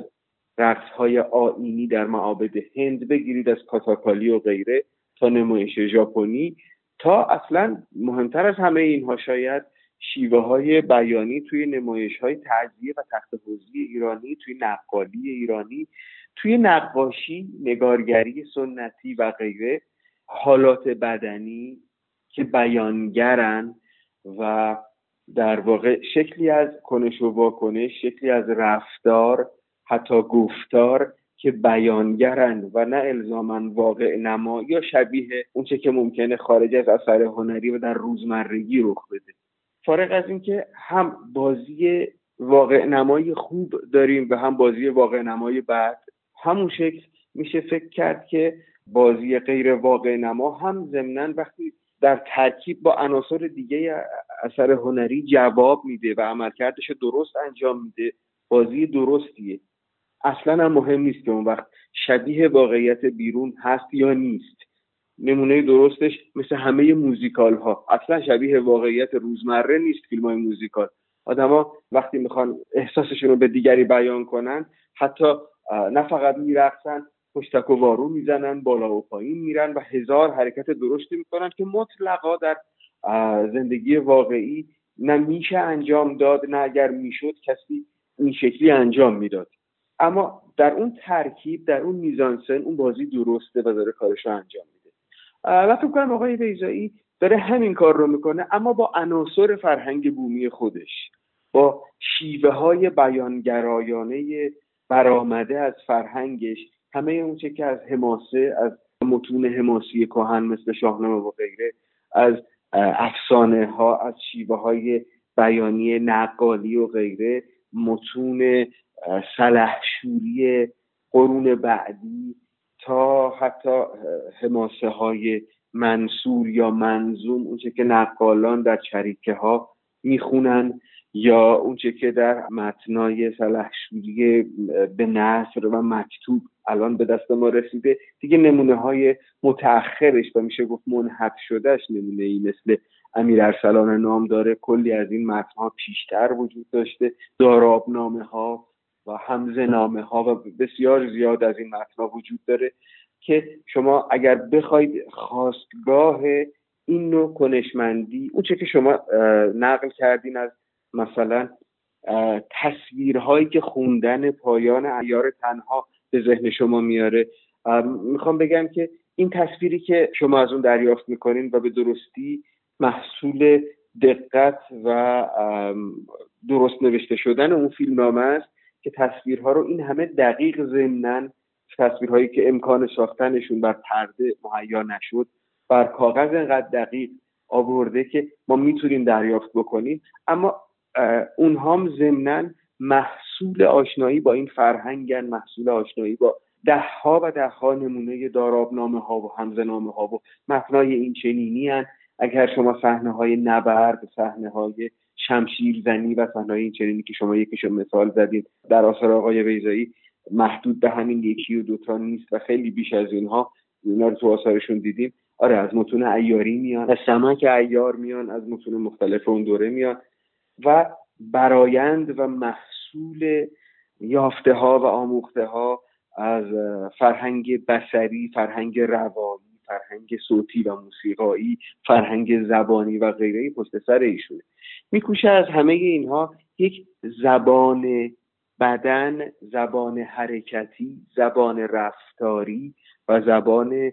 رقص های آینی در معابد هند بگیرید از کاتاکالی و غیره تا نمایش ژاپنی. تا اصلا مهمتر از همه اینها شاید شیوه های بیانی توی نمایش های و تخت ایرانی توی نقالی ایرانی توی نقاشی نگارگری سنتی و غیره حالات بدنی که بیانگرن و در واقع شکلی از کنش و واکنش شکلی از رفتار حتی گفتار که بیانگرند و نه الزاما واقع نما یا شبیه اونچه که ممکنه خارج از اثر هنری و در روزمرگی رخ بده. فارغ از اینکه هم بازی واقع نمای خوب داریم و هم بازی واقع نمای بعد همون شکل میشه فکر کرد که بازی غیر واقع نما هم ضمنا وقتی در ترکیب با عناصر دیگه اثر هنری جواب میده و عملکردش درست انجام میده. بازی درستیه. اصلا هم مهم نیست که اون وقت شبیه واقعیت بیرون هست یا نیست. نمونه درستش مثل همه موزیکال ها اصلا شبیه واقعیت روزمره نیست فیلم های موزیکال. آدما وقتی می‌خوان احساسشون رو به دیگری بیان کنن حتی نه فقط میرقصن پشتک و وارو می‌زنن بالا و پایین میرن و هزار حرکت درستی می‌کنن که مطلقا در زندگی واقعی نه میشه انجام داد نه اگر می‌شد کسی این شکلی انجام می‌داد. اما در اون ترکیب در اون میزانسن اون بازی درسته و داره کارش رو انجام میده. و فکر کنم آقای بیزایی داره همین کار رو می‌کنه اما با عناصر فرهنگ بومی خودش با شیوه های بیانگرایانه برآمده از فرهنگش همه اونچه که از حماسه از متون حماسی کهن مثل شاهنامه و غیره از افسانه ها از شیوه های بیانی نقالی و غیره متون سلحشوری قرون بعدی تا حتی حماسه های منصور یا منظوم اونچه که نقالان در چریکه ها می‌خونن. یا اونچه که در متنای سلحشوری به نصر و مکتوب الان به دست ما رسیده دیگه نمونه های متأخرش و میشه گفت منحط شدهش نمونه ای مثل امیر ارسلان نام داره. کلی از این متنها پیشتر وجود داشته. دارابنامه ها و همزه نامه ها و بسیار زیاد از این متنها وجود داره که شما اگر بخواید خواستگاه این نوع کنشمندی اون چه که شما نقل کردین از مثلا تصویرهایی که خوندن پایان ایار تنها به ذهن شما میاره. می‌خوام بگم که این تصویری که شما از اون دریافت می‌کنین و به درستی محصول دقت و درست نوشته شدن اون فیلم نامه است که تصویرها رو این همه دقیق ضمنن تصویرهایی که امکان ساختنشون بر پرده مهیا نشد بر کاغذ انقدر دقیق آورده که ما می‌تونیم دریافت بکنیم. اما اونها هم ضمنا محصول آشنایی با این فرهنگن محصول آشنایی با ده ها و ده ها نمونه دارابنامه ها و همزنامه ها و متنای این چنینی هن. اگر شما صحنه های نبرد صحنه های شمشیر زنی و صحنه این چنینی که شما یکیشو مثال زدید در آثار آقای ویزایی محدود به همین یکی و دوتا نیست و خیلی بیش از اینها اینا رو تو آثارشون دیدیم. آره از متون ایاری میان. از سمک ایار میان از متون مختلف اون دوره میان. و برایند و محصول یافته ها و آموخته ها از فرهنگ بسری فرهنگ روایی فرهنگ صوتی و موسیقایی فرهنگ زبانی و غیره پشت سر ایشونه میکوشه از همه اینها یک زبان بدن زبان حرکتی زبان رفتاری و زبان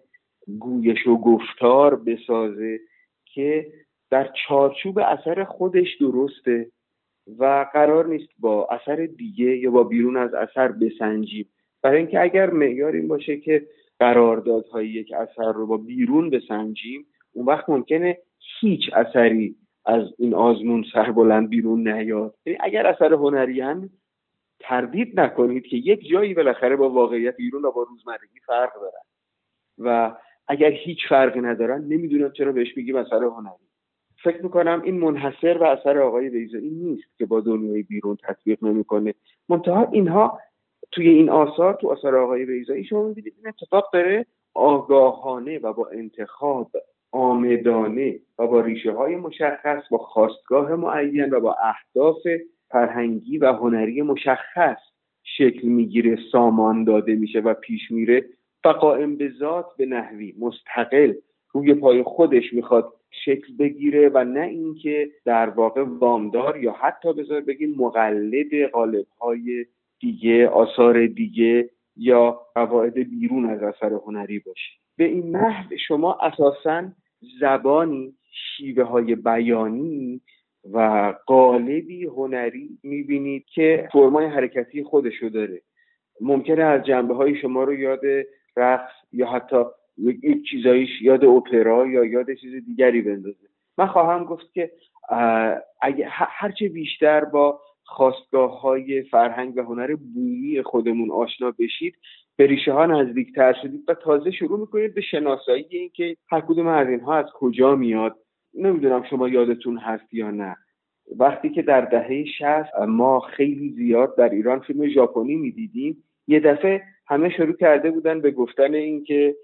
گویش و گفتار بسازه که در چارچوب اثر خودش درسته و قرار نیست با اثر دیگه یا با بیرون از اثر بسنجیم. برای اینکه اگر معیار این باشه که قراردادهای یک اثر رو با بیرون بسنجیم اون وقت ممکنه هیچ اثری از این آزمون سربلند بیرون نیاد. یعنی اگر اثر هنری هم تردید نکنید که یک جایی بالاخره با واقعیت بیرون و با روزمرگی فرق دارن. و اگر هیچ فرقی ندارن نمی‌دونم چرا بهش میگیم اثر هنری. فکر می‌کنم این منحصر به اثر آقای بیزایی نیست که با دنیای بیرون تطبیق نمی‌کنه. منتها اینها توی این آثار تو آثار آقای بیزایی شما می‌بینید این اتفاق داره آگاهانه و با انتخاب آمدانه و با ریشه های مشخص با خواستگاه معین و با اهداف فرهنگی و هنری مشخص شکل می‌گیره سامان داده میشه و پیش میره و قائم به ذات به نحوی مستقل روی پای خودش می‌خواد شکل بگیره و نه اینکه در واقع وامدار یا حتی بذار بگیم مقلد قالب های دیگه آثار دیگه یا قواعد بیرون از اثر هنری باشه. به این نحو شما اساسا زبانی شیوه های بیانی و قالبی هنری می‌بینید که فرمای حرکتی خودشو داره. ممکنه از جنبه های شما رو یاد رقص یا حتی یک چیزایش یاد اپرا یا یاد چیز دیگری بندازه. من خواهم گفت که اگه هرچه بیشتر با خواستگاه های فرهنگ و هنر بومی خودمون آشنا بشید به ریشه ها نزدیکتر شدید و تازه شروع می‌کنید به شناسایی اینکه هر کدوم از اینها از کجا میاد. نمی‌دونم شما یادتون هست یا نه. وقتی که در دهه شهست ما خیلی زیاد در ایران فیلم ژاپنی می‌دیدیم یه دفعه همه شروع کرده بودن به گفتن اینکه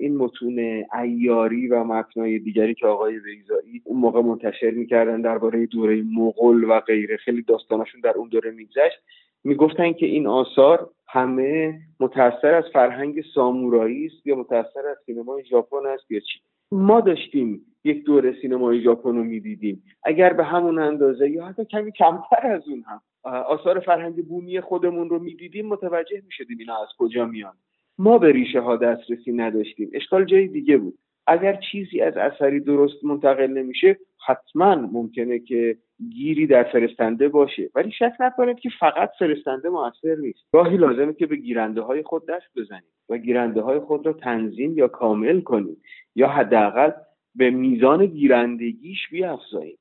این متون ایاری و متنای دیگری که آقای ویزایی اون موقع منتشر می‌کردن درباره دوره مغول و غیره. خیلی داستانشون در اون دوره میگذشت. می‌گفتن که این آثار همه متاثر از فرهنگ سامورایی است یا متاثر از سینمای ژاپن است یا چی؟ ما داشتیم یک دوره سینمای ژاپن رو می‌دیدیم. اگر به همون اندازه یا حتی کمی کمتر از اون هم آثار فرهنگ بومی خودمون رو می‌دیدیم متوجه می‌شدیم اینا از کجا میان. ما به ریشه ها دسترسی نداشتیم. اشکال جای دیگه بود. اگر چیزی از اثری درست منتقل نمیشه حتما ممکنه که گیری در فرستنده باشه. ولی شک نکنید که فقط فرستنده موثر نیست. گاهی لازمه که به گیرنده های خود دست بزنید و گیرنده های خود را تنظیم یا کامل کنید یا حداقل به میزان گیرندگیش بیافزایید.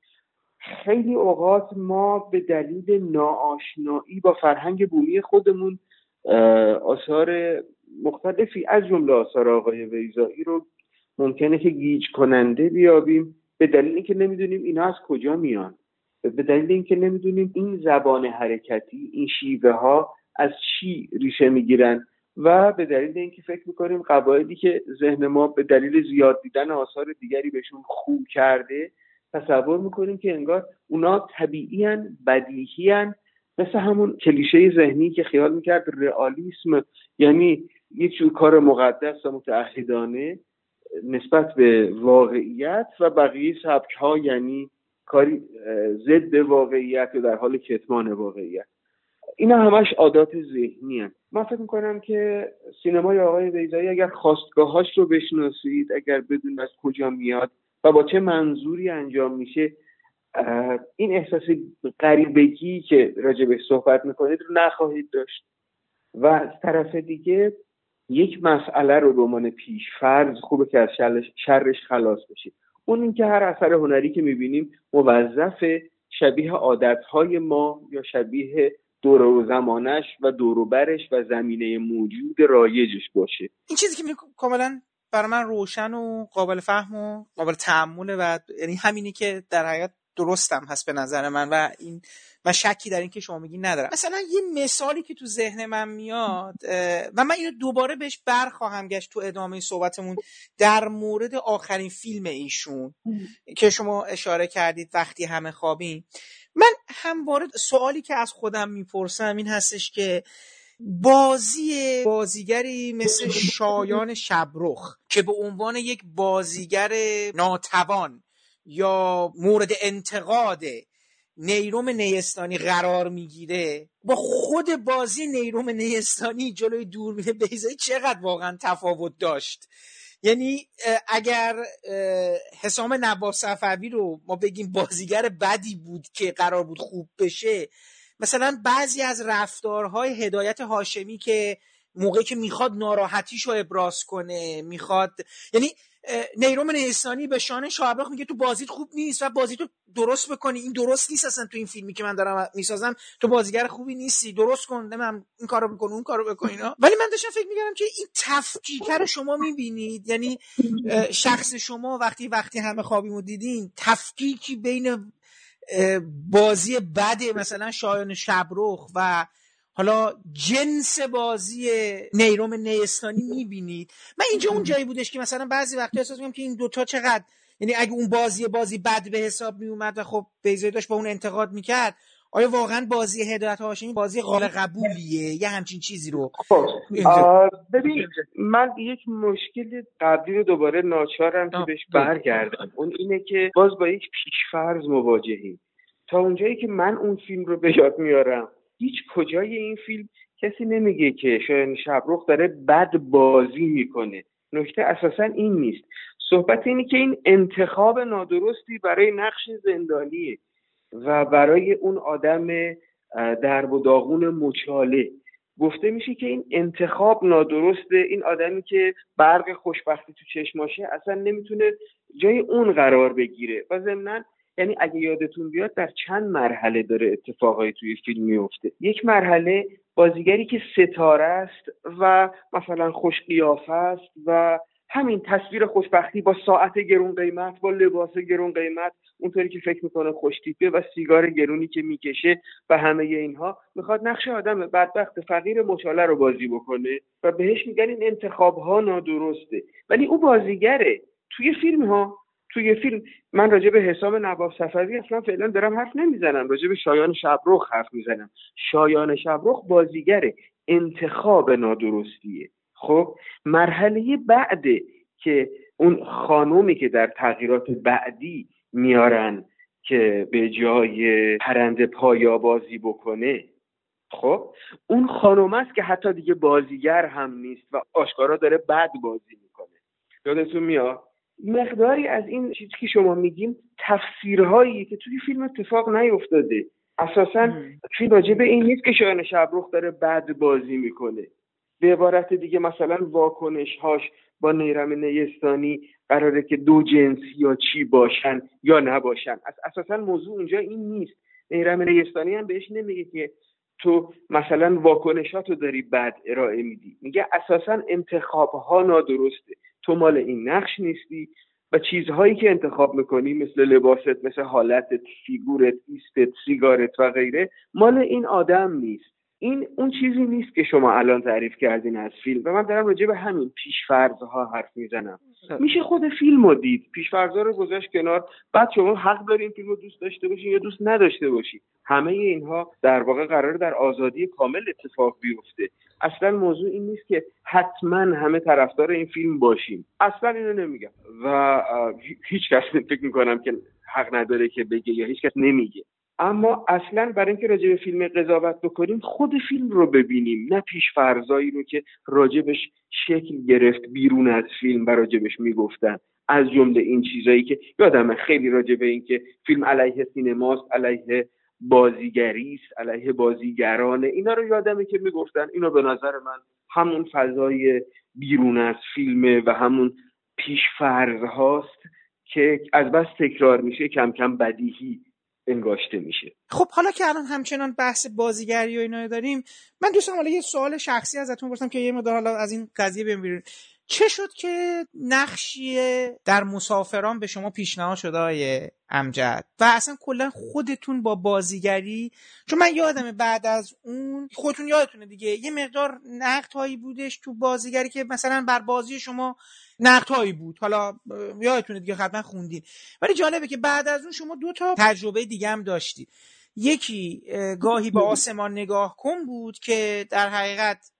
خیلی اوقات ما به دلیل ناآشنایی با فرهنگ بومی خودمون آثار مختلفی از جمله آثار آقای ویزایی رو ممکنه که گیج کننده بیابیم. به دلیل اینکه نمی‌دونیم اینا از کجا میان. به دلیل اینکه نمی‌دونیم این زبان حرکتی این شیوه ها از چی ریشه می‌گیرن و به دلیل اینکه فکر می‌کنیم قواعدی که ذهن ما به دلیل زیاد دیدن آثار دیگری بهشون خوب کرده تصور می‌کنیم که انگار اونا طبیعیان بدیهیان مثل همون کلیشه ذهنی که خیال می‌کرد رئالیسم یعنی یک جور کار مقدس و متعهدانه نسبت به واقعیت و بقیه سبک ها یعنی کاری ضد واقعیت یا در حال کتمان واقعیت. اینا همش عادات ذهنی هست من فکر می‌کنم که سینمای آقای ویزایی اگر خواستگاهاش رو بشناسید اگر بدون از کجا میاد و با چه منظوری انجام میشه این احساس غریبگی که راجبش صحبت می‌کنید رو نخواهید داشت. و از طرف دیگه یک مسئله رو به عنوان پیش فرض خوبه که از شرش خلاص بشید اون اینکه هر اثر هنری که می‌بینیم موظف شبیه عادتهای ما یا شبیه دور و زمانش و دوروبرش و زمینه موجود رایجش باشه. این چیزی که کاملا برای من روشن و قابل فهم و قابل تعمله و یعنی همینی که در حیات درستم هست به نظر من و این من شکی در این که شما میگی ندارم. مثلا یه مثالی که تو ذهن من میاد و من اینو دوباره بهش برخواهم گشت تو ادامه صحبتمون در مورد آخرین فیلم ایشون که شما اشاره کردید وقتی همه خوابیم. من همواره سوالی که از خودم می‌پرسم این هستش که بازی بازیگری مثل شایان شبرخ که به عنوان یک بازیگر ناتوان یا مورد انتقاد نیروم نیستانی قرار می‌گیره؟ با خود بازی نیروم نیستانی جلوی دوربین بیزایی چقدر واقعا تفاوت داشت. یعنی اگر حسام نواب صفوی رو ما بگیم بازیگر بدی بود که قرار بود خوب بشه مثلا بعضی از رفتارهای هدایت هاشمی که موقعی که می‌خواد ناراحتیش رو ابراز کنه می‌خواد یعنی نیروم نیستانی به شان شاهبخ میگه تو بازیت خوب نیست و بازی تو درست بکنی. این درست نیست اصلا تو این فیلمی که من دارم می‌سازم. تو بازیگر خوبی نیستی. درست کن. من این کارو بکن اون کارو بکن اینا. ولی من داشتم فکر می‌کردم که این تفکیک رو شما می‌بینید. یعنی شخص شما وقتی وقتی همه خوابیمو دیدین تفکیکی بین بازی بد مثلا شایان شبرخ و حالا جنس بازی نیروم نیستانی می‌بینید. من اینجا اون جایی بودش که مثلا بعضی وقتا احساس می‌کنم که این دوتا چقدر یعنی اگه اون بازی بازی بد به حساب میومد و خب بیزایی داشت با اون انتقاد می‌کرد آیا واقعا بازی هدایت هاشمی بازی قابل قبولیه؟ یه همچین چیزی رو خب ببین من یک مشکل قبلی رو دوباره ناچارم که بهش برگردم. اون اینه که باز با یک پیشفرض مواجهیم. تا اونجایی که من اون فیلم رو به یاد میارم هیچ کجای این فیلم کسی نمیگه که شایان شبرخ داره بد بازی می‌کنه. نکته اساسا این نیست. صحبت اینه که این انتخاب نادرستی برای نقش زندانیه و برای اون آدم درب و داغون مچاله. گفته میشه که این انتخاب نادرسته. این آدمی که برق خوشبختی تو چشماشه اصلا نمی‌تونه جای اون قرار بگیره و ضمنا یعنی اگه یادتون بیاد در چند مرحله داره اتفاقایی توی فیلم میفته. یک مرحله بازیگری که ستاره است و مثلا خوش قیافه است و همین تصویر خوشبختی با ساعت گرون قیمت با لباس گرون قیمت اونطوری که فکر می‌کنه خوشتیپه و سیگار گرونی که می‌کشه و همه اینها. می‌خواد نقش آدم بدبخت فقیر مچاله رو بازی بکنه و بهش میگن این انتخاب ها نادرسته. ولی او بازیگره. توی فیلم ها توی فیلم من راجع به حساب نواب صفوی اصلا فعلا دارم حرف نمی‌زنم راجع به شایان شبرخ حرف می‌زنم. شایان شبرخ بازیگره انتخاب نادرستیه. خب مرحله بعد که اون خانومی که در تغییرات بعدی میارن که به جای پرنده پایا بازی بکنه خب اون خانوم است که حتی دیگه بازیگر هم نیست و آشکارا داره بد بازی می‌کنه. یادتون میاد؟ مقداری از این چیزی که شما میگیم تفسیرهایی که توی فیلم اتفاق نیفتاده. اساسا فیلم راجع به این نیست که شایان شبرخ داره بد بازی می‌کنه. به عبارت دیگه مثلا واکنش هاش با نیرم نیستانی قراره که دو جنسی یا چی باشن یا نباشن. اساسا موضوع اونجا این نیست. نیرم نیستانی هم بهش نمیگه که تو مثلا واکنشاتو داری بد ارائه میدی. میگه اساسا انتخاب ها نادرسته. تو مال این نقش نیستی و چیزهایی که انتخاب می‌کنی مثل لباست مثل حالتت فیگورت ایستت سیگارت و غیره مال این آدم نیست. این اون چیزی نیست که شما الان تعریف کردین از فیلم. و من دارم راجع به همین پیشفرضها حرف می‌زنم. خب. میشه خود فیلم رو دید. پیشفرضها رو گذاشت کنار. بعد شما حق دارین فیلم رو دوست داشته باشین یا دوست نداشته باشین همه اینها در واقع قرار در آزادی کامل اتفاق بیفته. اصلا موضوع این نیست که حتما همه طرفدار این فیلم باشیم. اصلا اینو نمیگم. و هیچ کس فکر می‌کنم که حق نداره که بگه یا هیچ کس نمیگه. اما اصلا برای اینکه راجع به فیلم قضاوت بکنیم خود فیلم رو ببینیم نه پیش فرضایی رو که راجبش شکل گرفت بیرون از فیلم و راجبش می‌گفتن. از جمله این چیزایی که یادمه خیلی راجع به این که فیلم علیه سینماست علیه بازیگری علیه بازیگرانه. اینا رو یادمه که می‌گفتن. اینا به نظر من همون فضای بیرون از فیلمه و همون پیش فرض هاست که از بس تکرار میشه کم کم بدیهی. انگاشته میشه. خب حالا که الان همچنان بحث بازیگری و اینا داریم من دوستم حالا یه سوال شخصی ازتون پرسم که یه مقدار حالا از این قضیه ببینید چه شد که نقشی در مسافران به شما پیشنهاد شده های امجد؟ و اصلا کلا خودتون با بازیگری؟ چون من یادمه بعد از اون خودتون یادتونه دیگه یه مقدار نقد هایی بودش تو بازیگری که مثلا بر بازی شما نقد هایی بود. حالا یادتونه دیگه حتما خوندین. ولی جالبه که بعد از اون شما دو تا تجربه دیگه هم داشتید یکی گاهی به آسمان نگاه کن بود که در حقیقت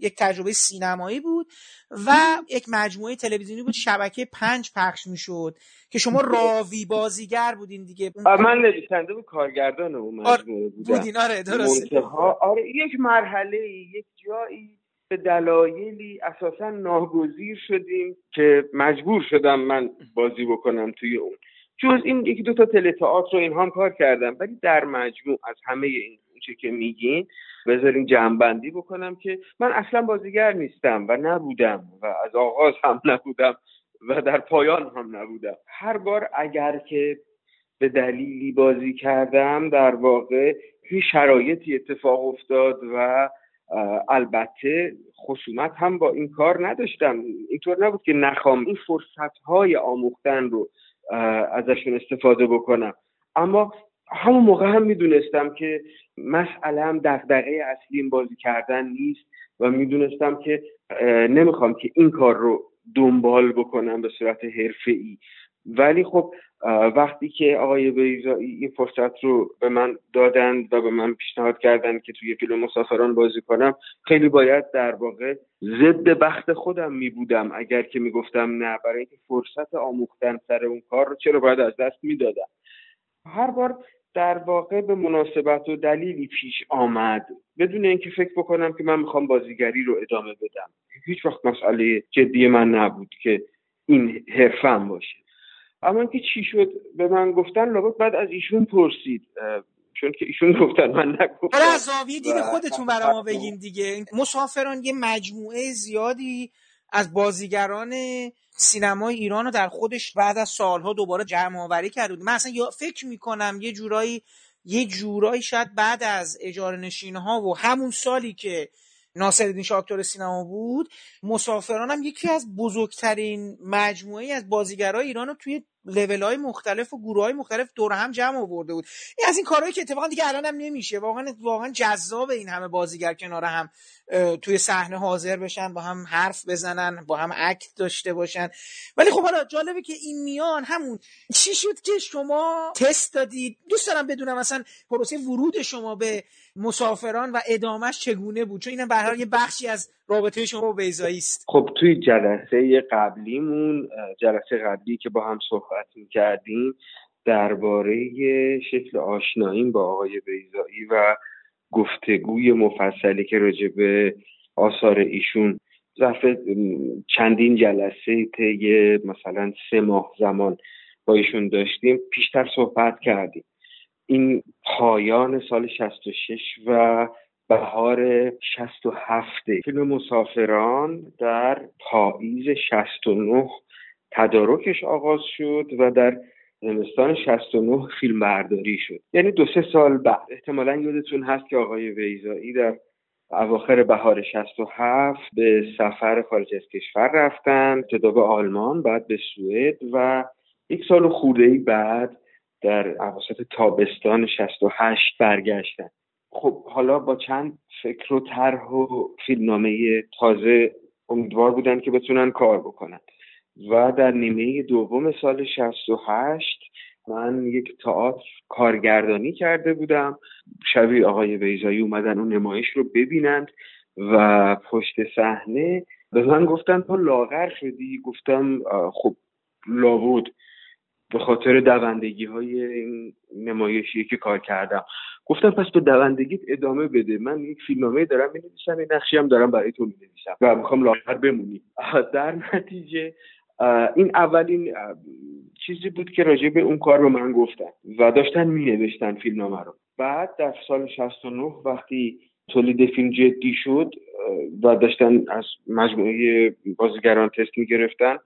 یک تجربه سینمایی بود و یک مجموعه تلویزیونی بود شبکه پنج پخش می‌شد که شما راوی بازیگر بودین دیگه. من نویسنده و کارگردان اون مجموعه بودین. آره درسته. آره یک مرحله یک جایی به دلایلی اساسا ناگزیر شدیم که مجبور شدم من بازی بکنم توی اون. جز این یکی دو تا تئاتر رو اینها کار کردم. ولی در مجموع از همه این چه که میگین بذارین جمعبندی بکنم که من اصلا بازیگر نیستم و نبودم و از آغاز هم نبودم و در پایان هم نبودم. هر بار اگر که به دلیلی بازی کردم در واقع شرایطی اتفاق افتاد و البته خصومت هم با این کار نداشتم. اینطور نبود که نخوام این فرصت های آموختن رو ازشون استفاده بکنم. اما همون موقع هم می‌دونستم که مسئله هم دغدغه اصلی این بازی کردن نیست و می‌دونستم که نمی‌خوام که این کار رو دنبال بکنم به صورت ای ولی خب وقتی که آقای بیزایی این فرصت رو به من دادند و به من پیشنهاد کردند که توی فیلم مسافران بازی کنم خیلی باید در واقع ضد بخت خودم می بودم اگر که می‌گفتم نه برای اینکه فرصت آموختن سر اون کار رو چرا باید از دست می‌دادم؟ هر بار در واقع به مناسبت و دلیلی پیش آمد. بدون اینکه فکر بکنم که من می‌خوام بازیگری رو ادامه بدم. هیچ وقت مسئله جدی من نبود که این حرفم باشه. اما اینکه چی شد به من گفتن لابد بعد از ایشون پرسید چون که ایشون گفتن من نگفتم. حالا از زاویه دید خودتون برای ما بگین دیگه. مسافران یه مجموعه زیادی از بازیگران سینمای ایران رو در خودش بعد از سالها دوباره جمع آوری کرده بود. من اصلا فکر می‌کنم یه جورایی یه جورایی شاید بعد از اجاره نشین ها و همون سالی که ناصرالدین شاکتور سینما بود. مسافران هم یکی از بزرگترین مجموعه از بازیگرای ایران رو توی لول های مختلف و گروه های مختلف دور هم جمع آورده بود. این از این کارهایی که اتفاقا دیگه الان هم نمیشه. واقعا واقعا جذاب این همه بازیگر کنار هم توی صحنه حاضر بشن با هم حرف بزنن با هم اکت داشته باشن. ولی خب حالا جالبه که این میان همون چی شد که شما تست دادید؟ دوست دارم بدونم مثلا پروسه ورود شما به مسافران و ادامش چگونه بود؟ چون اینم به یه بخشی از رابطه شما با بیزایی است. خب توی جلسه قبلیمون جلسه قبلی که با هم صحبت کردیم درباره شکل آشناییم با آقای بیزایی و گفتگوی مفصلی که راجع به آثار ایشون ظرف چندین جلسه طی مثلا سه ماه زمان با ایشون داشتیم پیشتر صحبت کردیم. این پایان سال 66 و بهار 67 فیلم مسافران در پاییز 69 تدارکش آغاز شد و در زمستان 69 فیلم برداری شد. یعنی دو سه سال بعد. احتمالا یادتون هست که آقای ویزایی در اواخر بهار 67 به سفر خارج از کشور رفتن ابتدا به آلمان بعد به سوئد و یک سال خورده ای بعد در اواسط تابستان 68 برگشتن. خب حالا با چند فکر و طرح و فیلمنامه تازه امیدوار بودن که بتونن کار بکنن. و در نیمه دوم سال 68 من یک تئاتر کارگردانی کرده بودم. شبیه آقای بیزایی اومدن اون نمایش رو ببینند و پشت صحنه به من گفتن تو لاغر شدی؟ گفتم خب لابود به خاطر دوندگی های این نمایشی که کار کردم. گفتم پس به دوندگیت ادامه بده. من یک فیلمنامه دارم نویسم این نقشی هم دارم برای تو نویسم و می‌خوام لاغر بمونی. در نتیجه این اولین چیزی بود که راجع به اون کار رو من گفتن و داشتن می نوشتن فیلمنامه رو. بعد در سال 69 وقتی تولید فیلم جدی شد و داشتن از مجموعه بازیگران تست می گرفتن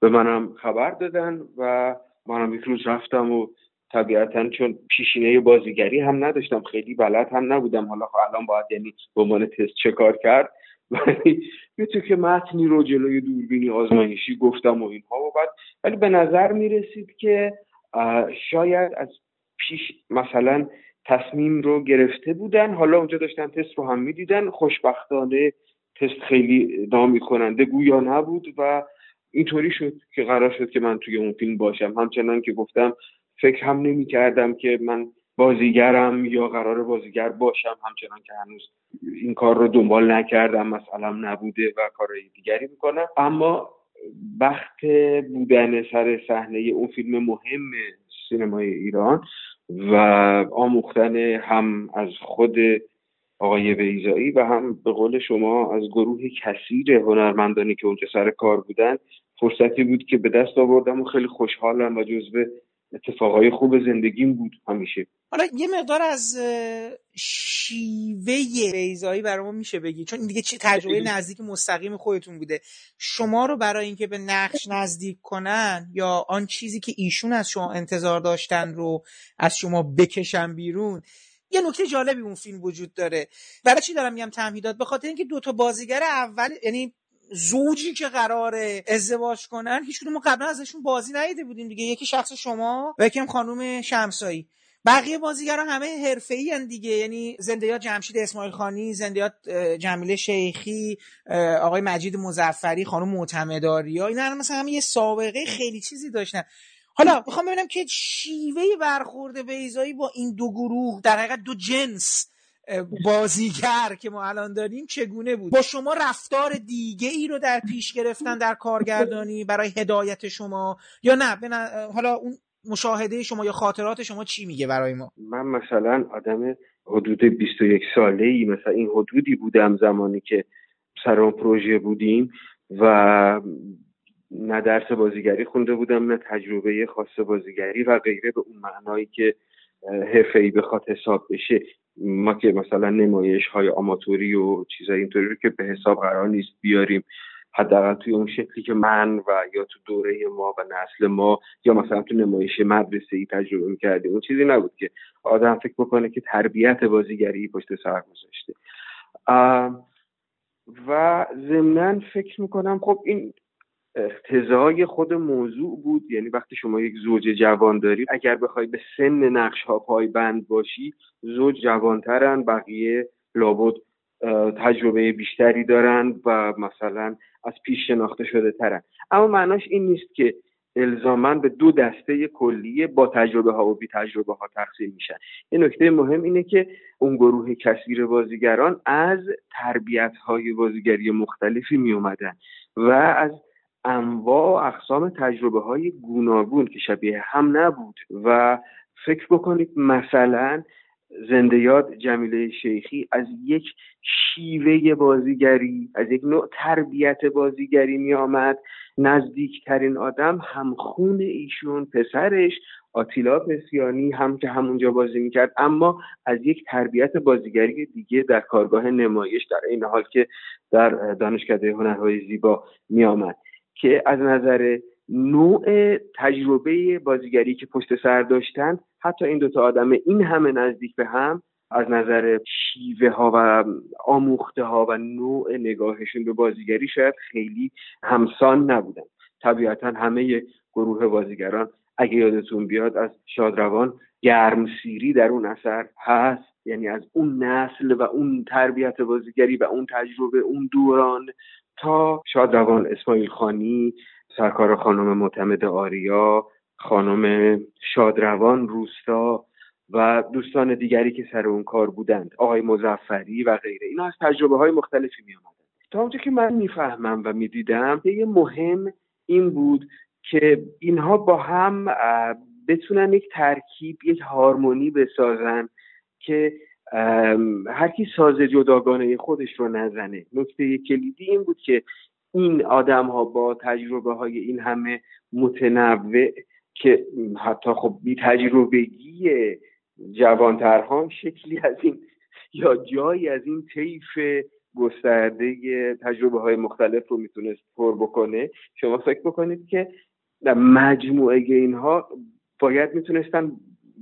به منم خبر دادن و منم یک روز رفتم و طبیعتا چون پیشینه بازیگری هم نداشتم خیلی بلد هم نبودم. حالا الان باید یعنی به عنوان تست چه کار کرد؟ ولی یه که متنی رو جلوی دوربینی آزمایشی گفتم و اینها و بعد ولی به نظر می رسید که شاید از پیش مثلا تصمیم رو گرفته بودن. حالا اونجا داشتن تست رو هم می‌دیدن. خوشبختانه تست خیلی نامی کننده گویا نبود و اینطوری شد که قرار شد که من توی اون فیلم باشم. همچنان که گفتم فکر هم نمی کردم که من بازیگرم یا قرار بازیگر باشم همچنان که هنوز این کار رو دنبال نکردم مثلا نبوده و کارهای دیگری می‌کنم. اما بخت بودن سر صحنه اون فیلم مهم سینمای ایران و آموختن هم از خود آقای بیزایی و هم به قول شما از گروه کثیر هنرمندانی که اونجا سر کار بودن فرصتی بود که به دست آوردم و خیلی خوشحالم و جزو اتفاقای خوب زندگیم بود همیشه. حالا یه مقدار از شیوه بیزایی برای ما میشه بگی. چون این دیگه چی تجربه نزدیک مستقیم خودتون بوده. شما رو برای اینکه به نقش نزدیک کنن یا آن چیزی که ایشون از شما انتظار داشتن رو از شما بکشن بیرون یه نکته جالبی اون فیلم وجود داره. برای چی دارم میگم تمهیدات؟ به خاطر اینکه دو تا بازیگر اول یعنی زوجی که قراره ازدواج کنن هیچ ما قبلا ازشون بازی ندیده بودیم دیگه. یکی شخص شما و یکی هم خانم شمسایی. بقیه بازیگرا همه حرفه‌ای دیگه. یعنی زندیات جمشید اسماعیل خانی زندیات جمیله شیخی آقای مجید مزفری خانم معتمداریا اینا مثلا همه یه سابقه خیلی چیزی داشتن. حالا می‌خوام ببینم که شیوه برخورد بیزایی با این دو گروه در حقیقت دو جنس. بازیگر که ما الان داریم چگونه بود؟ با شما رفتار دیگه ای رو در پیش گرفتن در کارگردانی برای هدایت شما؟ یا نه؟ حالا اون مشاهده شما یا خاطرات شما چی میگه برای ما؟ من مثلا آدم حدود 21 ساله ای مثلا این حدودی بودم زمانی که سر اون پروژه بودیم و نه درس بازیگری خونده بودم نه تجربه خاص بازیگری و غیره به اون معنایی که حرفه ای بخواد حساب بشه. ما که مثلا نمایش های آماتوری و چیزای اینطوری رو که به حساب قرار نیست بیاریم حداقل توی اون شکلی که من و یا تو دوره ما و نسل ما یا مثلا تو نمایش مدرسه ای تجربه می‌کردیم اون چیزی نبود که آدم فکر بکنه که تربیت بازیگری پشت سر گذاشته. و ضمنا فکر می‌کنم خب این اقتضای خود موضوع بود. یعنی وقتی شما یک زوج جوان دارید اگر بخوای به سن نقش ها پایبند باشی زوج جوانترن بقیه لابد تجربه بیشتری دارن و مثلا از پیش شناخته شده ترن. اما معناش این نیست که الزاما به دو دسته کلیه با تجربه ها و بی تجربه ها تقسیم میشن. یه نکته مهم اینه که اون گروه کثیر بازیگران از تربیت های بازیگری مختلفی می اومدن و از انواع و اقسام تجربه های گوناگون که شبیه هم نبود و فکر بکنید مثلا زنده یاد جمیله شیخی از یک شیوه بازیگری از یک نوع تربیت بازیگری می آمد نزدیکترین آدم همخون ایشون پسرش آتیلا پسیانی هم که همونجا بازی می‌کرد اما از یک تربیت بازیگری دیگه در کارگاه نمایش در این حال که در دانشکده هنرهای زیبا می آمد که از نظر نوع تجربه بازیگری که پشت سر داشتند حتی این دوتا آدم این همه نزدیک به هم از نظر شیوه ها و آموخته ها و نوع نگاهشون به بازیگری شاید خیلی همسان نبودن. طبیعتا همه گروه بازیگران اگه یادتون بیاد از شادروان گرمسیری در اون اثر هست. یعنی از اون نسل و اون تربیت بازیگری و اون تجربه اون دوران تا شادروان اسماعیل خانی سرکار خانم معتمد آریا خانم شادروان روستا و دوستان دیگری که سر اون کار بودند آقای مزفری و غیره اینا از تجربه های مختلفی می آمدن. تا اونجا که من می‌فهمم و می‌دیدم یه مهم این بود که اینها با هم بتونن یک ترکیب یک هارمونی بسازن که هر کی ساز جداگانه خودش رو نزنه. نکته کلیدی این بود که این آدم ها با تجربه های این همه متنوع که حتی خب بی تجربگی جوانترها شکلی از این یا جایی از این طیف گسترده تجربه های مختلف رو می‌تونست پر بکنه شما فکر بکنید که مجموعه اینها باید می‌تونستن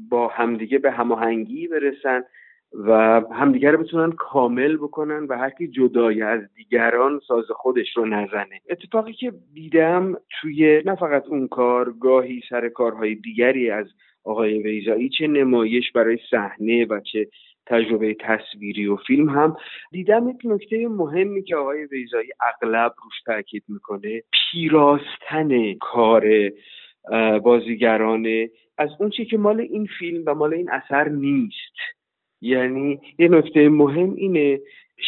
با همدیگه به هماهنگی برسن. و همدیگه رو بتونن کامل بکنن و هر کی جدای از دیگران ساز خودش رو نزنه. اتفاقی که دیدم توی نه فقط اون کار گاهی سر کارهای دیگری از آقای ویزایی چه نمایش برای صحنه و چه تجربه تصویری و فیلم هم دیدم یک نکته مهمی که آقای ویزایی اغلب روش تاکید می‌کنه پیراستن کار بازیگرانه از اون چی که مال این فیلم و مال این اثر نیست. یعنی یه نکته مهم اینه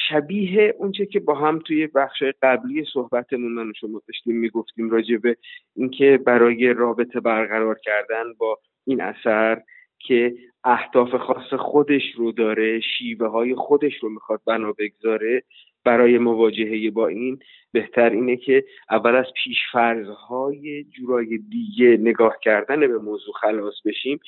شبیه اونچه که با هم توی بخش قبلی صحبتمون من شما داشتیم می‌گفتیم راجع به اینکه برای رابطه برقرار کردن با این اثر که اهداف خاص خودش رو داره شیوه های خودش رو می‌خواد بنا بگذاره برای مواجهه با این بهتر اینه که اول از پیشفرزهای جورای دیگه نگاه کردن به موضوع خلاص بشیم.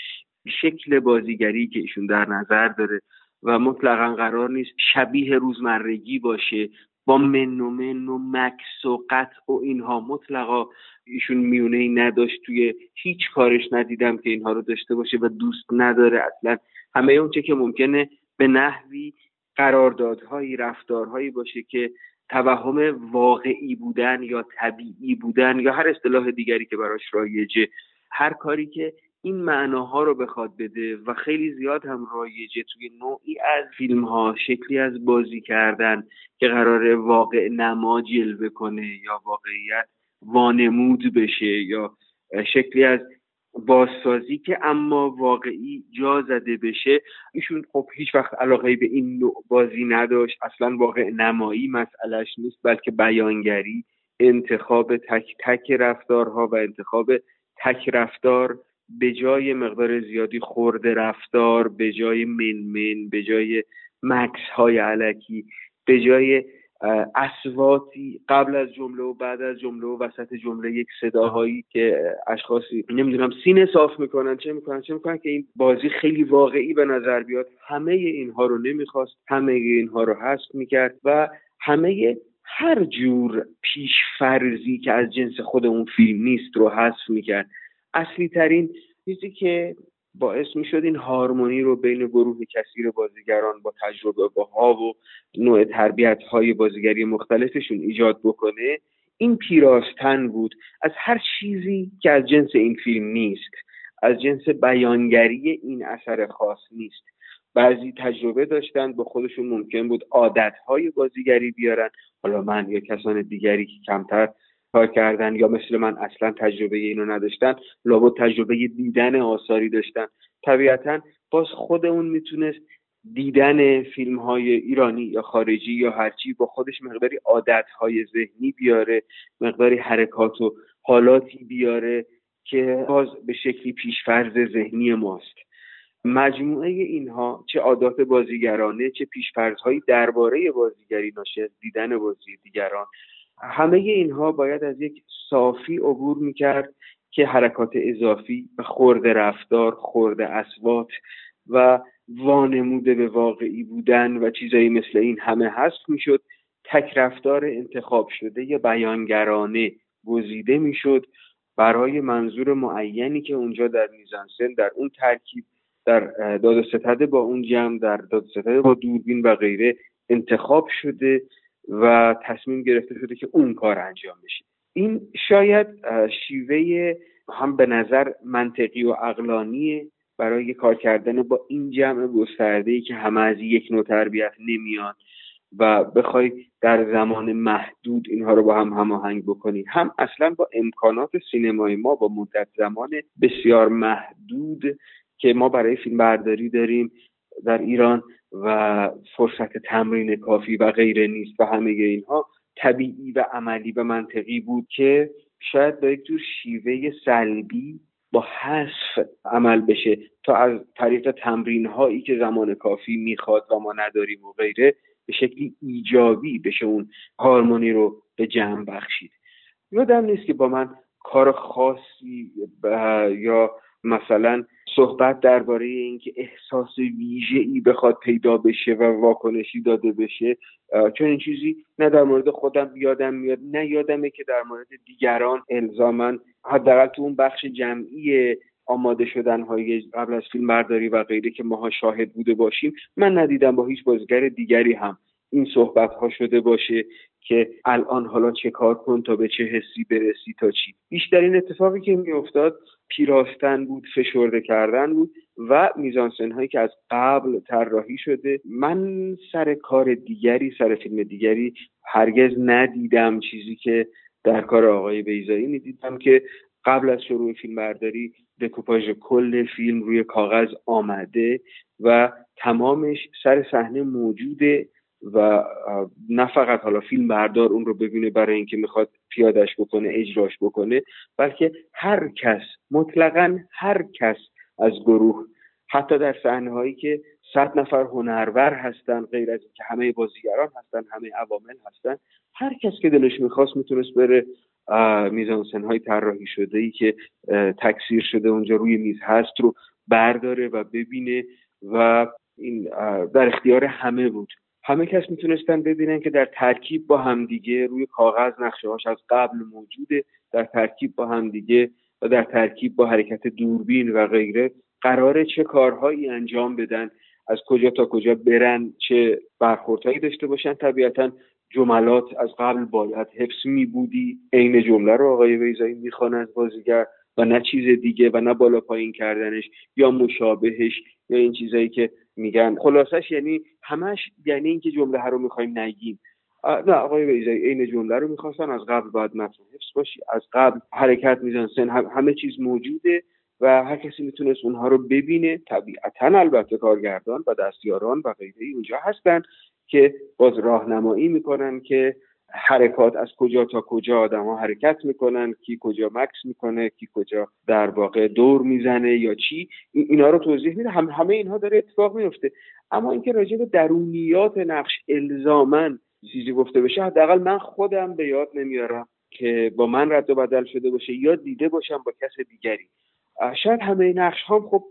شکل بازیگری که ایشون در نظر داره و مطلقا قرار نیست شبیه روزمرگی باشه با من و من و مکس و قطع و اینها. مطلقا ایشون میونه ای نداشت توی هیچ کارش ندیدم که اینها رو داشته باشه و دوست نداره. اصلا همه اونچه که ممکنه به نحوی قراردادهایی رفتارهایی باشه که توهم واقعی بودن یا طبیعی بودن یا هر اصطلاح دیگری که براش رایجه. هر کاری که این معناها رو بخواد بده و خیلی زیاد هم رایجه توی نوعی از فیلم ها شکلی از بازی کردن که قرار واقع نما جلوه کنه یا واقعیت وانمود بشه یا شکلی از بازسازی که اما واقعی جا زده بشه. ایشون خب هیچ وقت علاقه به این نوع بازی نداشت. اصلا واقع نمایی مسئلهش نیست بلکه بیانگری انتخاب تک تک رفتارها و انتخاب تک رفتار به جای مقدار زیادی خورده رفتار به جای منمن به جای مکس های علکی به جای اسواتی قبل از جمله و بعد از جمله و وسط جمله یک صداهایی که اشخاصی نمی‌دونم سینه صاف می‌کنن چه می‌کنن چه می‌کنن که این بازی خیلی واقعی به نظر بیاد. همه اینها رو نمی‌خواست همه اینها رو حذف می‌کرد و همه هر جور پیش فرضی که از جنس خود اون فیلم نیست رو حذف می‌کرد. اصلی ترین چیزی که باعث می شد این هارمونی رو بین گروه کثیر بازیگران با تجربه ها و نوع تربیت های بازیگری مختلفشون ایجاد بکنه این پیراستن بود. از هر چیزی که از جنس این فیلم نیست از جنس بیانگری این اثر خاص نیست. بعضی تجربه داشتن با خودشون ممکن بود عادت های بازیگری بیارن. حالا من یا کسان دیگری که کمتر کار کردن یا مثل من اصلا تجربه اینو نداشتن لابد تجربه دیدن آثاری داشتن. طبیعتا باز خود اون می‌تونست دیدن فیلم های ایرانی یا خارجی یا هرچی با خودش مقداری عادت های ذهنی بیاره مقداری حرکات و حالاتی بیاره که باز به شکلی پیشفرز ذهنی ماست. مجموعه اینها چه عادات بازیگرانه چه پیشفرزهایی درباره بازیگری ناشی دیدن بازی دیگران همه اینها باید از یک صافی عبور می‌کرد که حرکات اضافی و خورده رفتار خورده اسوات و وانموده به واقعی بودن و چیزایی مثل این همه هست می‌شد. تک رفتار انتخاب شده یا بیانگرانه گزیده می‌شد برای منظور معینی که اونجا در میزانسن در اون ترکیب در داد ستده با اون جمع در داد ستده با دوربین و غیره انتخاب شده. و تصمیم گرفته شده که اون کار انجام بشه. این شاید شیوه هم به نظر منطقی و اقلانی برای کار کردن با این جمع گسترده ای که همه از یک نوع تربیت نمیان و بخوای در زمان محدود اینها رو با هم هماهنگ بکنی. هم اصلا با امکانات سینمای ما با مدت زمان بسیار محدود که ما برای فیلم برداری داریم در ایران و فرصت تمرین کافی و غیره نیست و همه اینها طبیعی و عملی و منطقی بود که شاید با یک جور شیوه سلبی با حذف عمل بشه تا از طریق تمرین هایی که زمان کافی می‌خواد و ما نداریم و غیره به شکلی ایجابی بشه اون هارمونی رو به جمع بخشید. یادم نیست که با من کار خاصی یا مثلا صحبت درباره اینکه احساس ویژه ای بخواد پیدا بشه و واکنشی داده بشه چون این چیزی نه در مورد خودم یادم میاد نه یادمه که در مورد دیگران الزاما حداقل تو اون بخش جمعی آماده شدن های قبل از فیلم برداری و غیره که ماها شاهد بوده باشیم من ندیدم با هیچ بازیگر دیگری هم این صحبت ها شده باشه که الان حالا چه کار کن تا به چه حسی برسی تا چی. بیشترین اتفاقی که میافتاد پیراستن بود فشرده کردن بود و میزانسن هایی که از قبل طراحی شده. من سر کار دیگری سر فیلم دیگری هرگز ندیدم چیزی که در کار آقای بیزایی می‌دیدم که قبل از شروع فیلم برداری دکوپاژ کل فیلم روی کاغذ آمده و تمامش سر صحنه موجوده و نه فقط حالا فیلم بردار اون رو ببینه برای اینکه می‌خواد پیادش بکنه اجراش بکنه بلکه هر کس مطلقا هر کس از گروه حتی در صحنه هایی که صد نفر هنرور هستن غیر از اینکه همه بازیگران هستن همه عوامل هستن هر کس که دلش می‌خواست می‌تونست بره میزانسن های طراحی شده ای که تکثیر شده اونجا روی میز هست رو برداره و ببینه و این در اختیار همه بود. همه کس می‌تونستن ببینن که در ترکیب با همدیگه روی کاغذ نقشه هاش از قبل موجوده در ترکیب با همدیگه و در ترکیب با حرکت دوربین و غیره. قراره چه کارهایی انجام بدن از کجا تا کجا برن چه برخوردهایی داشته باشن. طبیعتا جملات از قبل باید حفظ می بودی عین جمله رو آقای ویزایی می‌خوان از بازیگر و نه چیز دیگه و نه بالا پایین کردنش یا مشابهش یا این چیزایی که میگن. خلاصش یعنی همش یعنی اینکه جمله رو می‌خوایم نگیم. نه آقای ویزایی عین جمله رو می‌خواستن. از قبل باید متن حفظ باشی. از قبل حرکت میزن سن همه چیز موجوده و هر کسی می‌تونست اونها رو ببینه. طبیعتا البته کارگردان و دستیاران و غیره اونجا هستن که باز راهنمایی می‌کنن که حرکات از کجا تا کجا آدم ها حرکت می‌کنن کی کجا مکس می‌کنه کی کجا در واقع دور می‌زنه یا چی اینا رو توضیح میده. هم همه اینها داره اتفاق میفته اما اینکه راجع به درونیات نقش الزامن چیزی گفته بشه حداقل من خودم به یاد نمیارم که با من رد و بدل شده باشه یا دیده باشم با کس دیگری. شاید همه نقش هم خب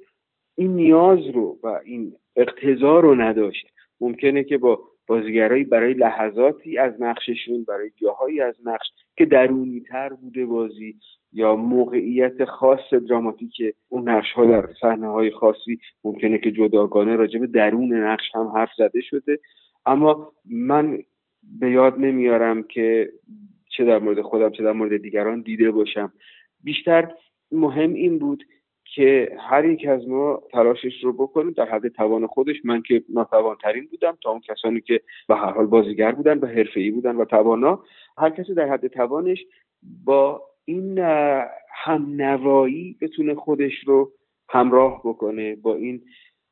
این نیاز رو و این اقتضا رو نداشت. ممکنه که با بازیگرایی برای لحظاتی از نقششون برای جاهایی از نقش که درونی تر بوده بازی یا موقعیت خاص دراماتیک اون نقش ها در صحنه های خاصی ممکنه که جداگانه راجع به درون نقش هم حرف زده شده. اما من به یاد نمیارم که چه در مورد خودم چه در مورد دیگران دیده باشم. بیشتر مهم این بود که هر یک از ما تلاشش رو بکنیم در حد توان خودش. من که ناتوانترین بودم تا اون کسانی که به هر حال بازیگر بودن و حرفه‌ای بودن و توانا هر کسی در حد توانش با این همنوایی بتونه خودش رو همراه بکنه با این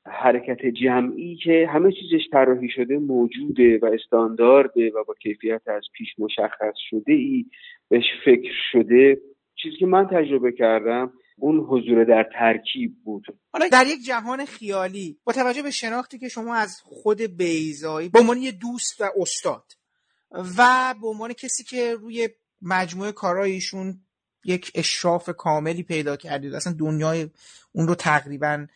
حرکت جمعی که همه چیزش طراحی شده موجوده و استاندارده و با کیفیت از پیش مشخص شده ای بهش فکر شده. چیزی که من تجربه کردم اون حضور در ترکیب بود. حالا در یک جهان خیالی با توجه به شناختی که شما از خود بیزایی به عنوان یه دوست و استاد و به عنوان کسی که روی مجموعه کارایشون یک اشراف کاملی پیدا کردید اصلا دنیای اون رو تقریبا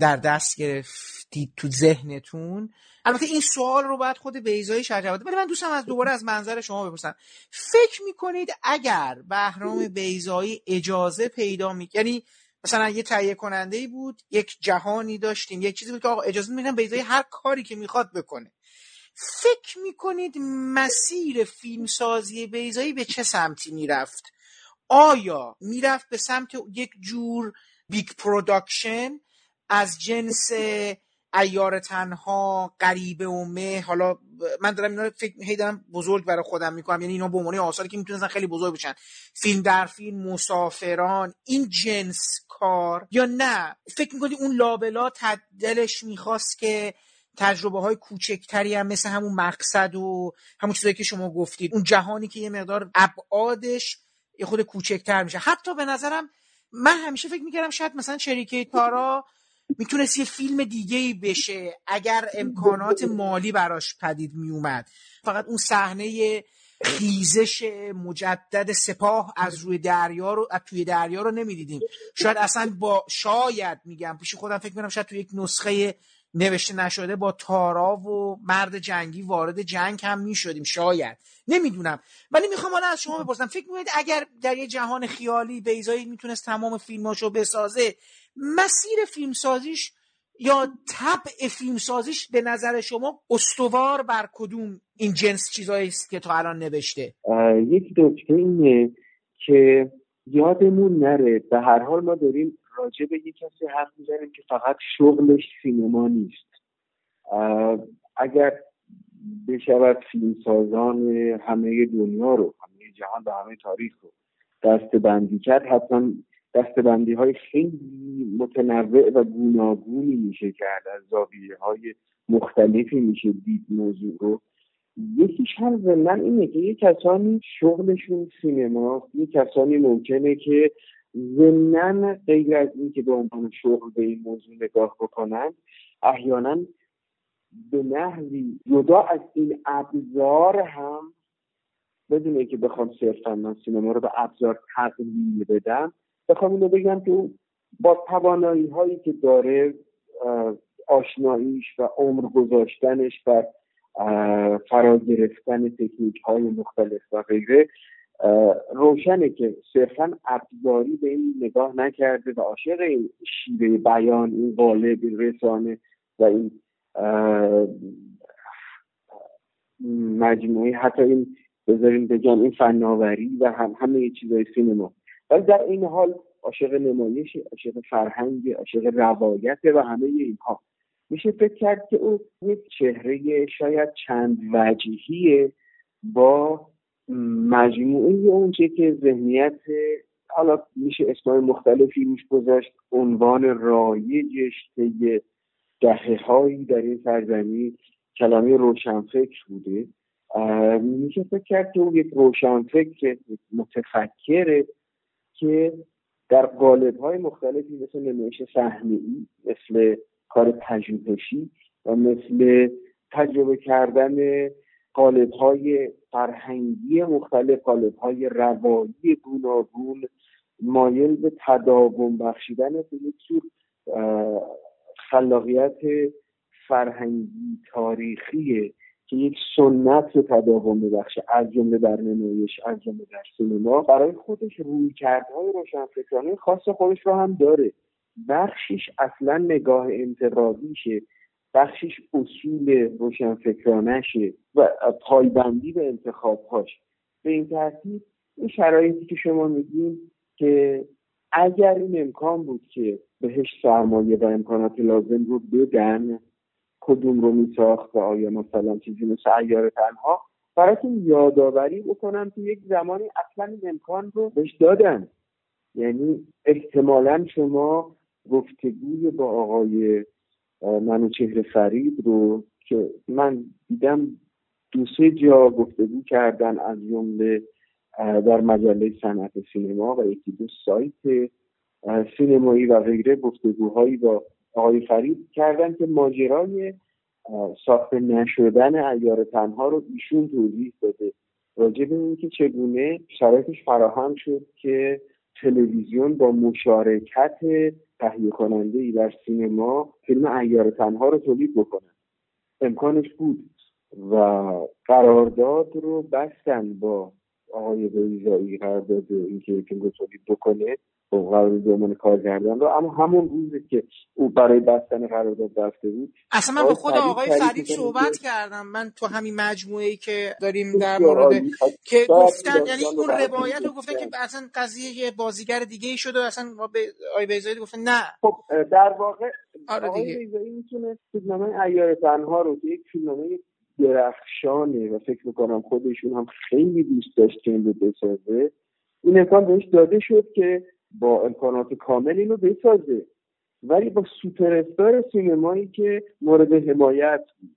در دست گرفتید تو ذهنتون؟ البته این سوال رو باید خود بیزایی شرح جواب ولی من دوستم از دوباره از منظر شما بپرسم. فکر می‌کنید اگر بهرام بیزایی اجازه پیدا می یعنی مثلا یه تهیه کننده ای بود یک جهانی داشتیم یک چیزی بود که آقا اجازه میدن بیزایی هر کاری که می‌خواد بکنه. فکر می‌کنید مسیر فیلمسازی بیضایی به چه سمتی می‌رفت؟ آیا می‌رفت به سمت یک جور big production از جنس عیار تنها غریبه و مه حالا من دارم اینا فکر هی دارم بزرگ برای خودم می‌کنم. یعنی اینا به عنوان آثاری که می‌تونستن خیلی بزرگ بشن. فیلم در فیلم مسافران این جنس کار. یا نه فکر می‌کنی اون لابلا دلش می‌خواست که تجربه های کوچکتری هم مثل همون مقصد و همون چیزایی که شما گفتید. اون جهانی که یه مقدار ابعادش یه خود کوچکتر میشه. حتی به نظرم من همیشه فکر می‌کردم شاید مثلا چریکه تارا می‌تونست یه فیلم دیگه ای بشه اگر امکانات مالی براش پدید میومد فقط اون صحنه خیزش مجدد سپاه از روی دریا رو از توی دریا رو نمی‌دیدیم. شاید اصلا با شاید میگم پیش خودم فکر می‌کنم شاید توی یک نسخه نوشته نشده با تارا و مرد جنگی وارد جنگ هم می‌شدیم شاید. نمی‌دونم. ولی می‌خوام حالا از شما بپرسم فکر می‌کنید اگر در یه جهان خیالی بیزایی می‌تونست تمام فیلماشو بسازه مسیر فیلمسازیش یا طبع فیلمسازیش به نظر شما استوار بر کدوم این جنس چیزایی است که تا الان نوشته؟ یک نکته اینه که یادمون نره به هر حال ما داریم راجع به یک کسی حرف می‌زنیم که فقط شغلش سینما نیست. اگر بشود فیلمسازان همه دنیا رو همه جهان و همه تاریخ رو دست بندی کرد حتما دستبندی های خیلی متنوع و گوناگونی میشه کرد. از زاویه های مختلفی میشه دید موضوع رو. یکیش هم زمین اینه که یه کسانی شغلشون سینما یه کسانی ممکنه که ضمنا غیر از اینکه به عنوان شغل به این موضوع نگاه بکنن احیانا به نحوی جدا از این ابزار هم بدون که بخوام صرفا من سینما رو به ابزار تقلیل بدم. بخوام اینو بگم که با توانایی هایی که داره آشناییش و عمر گذاشتنش و فرا گرفتن تکنیک های مختلف و غیره روشنه که صرفا ابزاری به این نگاه نکرده و عاشق این شیوه بیان این قالب این رسانه و این مجموعه حتی این بذاریم بگم این فناوری و هم همه چیزای سینما. ولی در این حال عاشق نمایش عاشق فرهنگ عاشق روایت و همه اینها. میشه فکر کرد که او یک چهره شاید چند وجهیه با مجموعه اونچه که ذهنیت حالا میشه اسمای مختلفی روش گذاشت عنوان رایجش طی دهه هایی در این سرزمین کلمه روشنفکر بوده. میشه فکر کرد که او یک روشنفکر متفکره که در قالب های مختلفی مثل نمایش صحنه ای مثل کار پژوهشی و مثل تجربه کردن قالب های فرهنگی مختلف قالب های روایی گوناگون مایل به تداوم بخشیدن به یک جور خلاقیت فرهنگی تاریخیه که یک سنت رو تداوم ببخشه از جمله در نمایش از جمله در سینما برای خودش روی کردهای روشنفکرانه خاص خودش رو هم داره. بخشیش اصلا نگاه انتقادیشه بخشیش اصول روشنفکرانشه و پایبندی به انتخابهاش. به این ترتیب این شرایطی که شما میگین که اگر این امکان بود که بهش سرمایه و امکانات لازم رو بدن کدوم رو میساخت و آیا مثلا چیزی مثل ایار تنها؟ براتون یادآوری بکنم که یک زمانی اصلا این امکان رو بهش دادن. یعنی احتمالا شما گفتگوی با آقای منوچهر فرید رو که من دیدم دو سه جا گفتگو کردن از جمله در مجله صنعت سینما و یکی دو سایت سینمایی و غیره گفتگوهایی با آقای فرید کردن که ماجرای ساخته نشدن ایار تنها رو ایشون توضیح داده. راجع به اینکه چگونه شرایطش فراهم شد که تلویزیون با مشارکت تهیه کننده ای در سینما فیلم ایار تنها رو تولید بکنه. امکانش بود و قرارداد رو بستن با آقای بیزایی قرارداد اینکه فیلم رو تولید بکنه. قرار به کار کردن رو اما همون روزی که او برای بستن قرارداد رفته بود اصلا من با خود آقای فرید صحبت کردم. من تو همین مجموعه ای که داریم در مورد که گفتن یعنی اون روایت رو گفتن که اصلا قضیه یه بازیگر دیگه ای شده اصلا به آقای بیزایی گفتن نه. خب در واقع آره آقای بیزایی می‌تونه فیلمنامه ایار تنها رو که یک فیلمنامه درخشانه و فکر می‌کنم خودشون هم خیلی دوست داشت که این رو بسازه این امکان بهش داده شد که با امکانات کامل اینو بسازه. ولی با سوپر استار سینمایی که مورد حمایت بود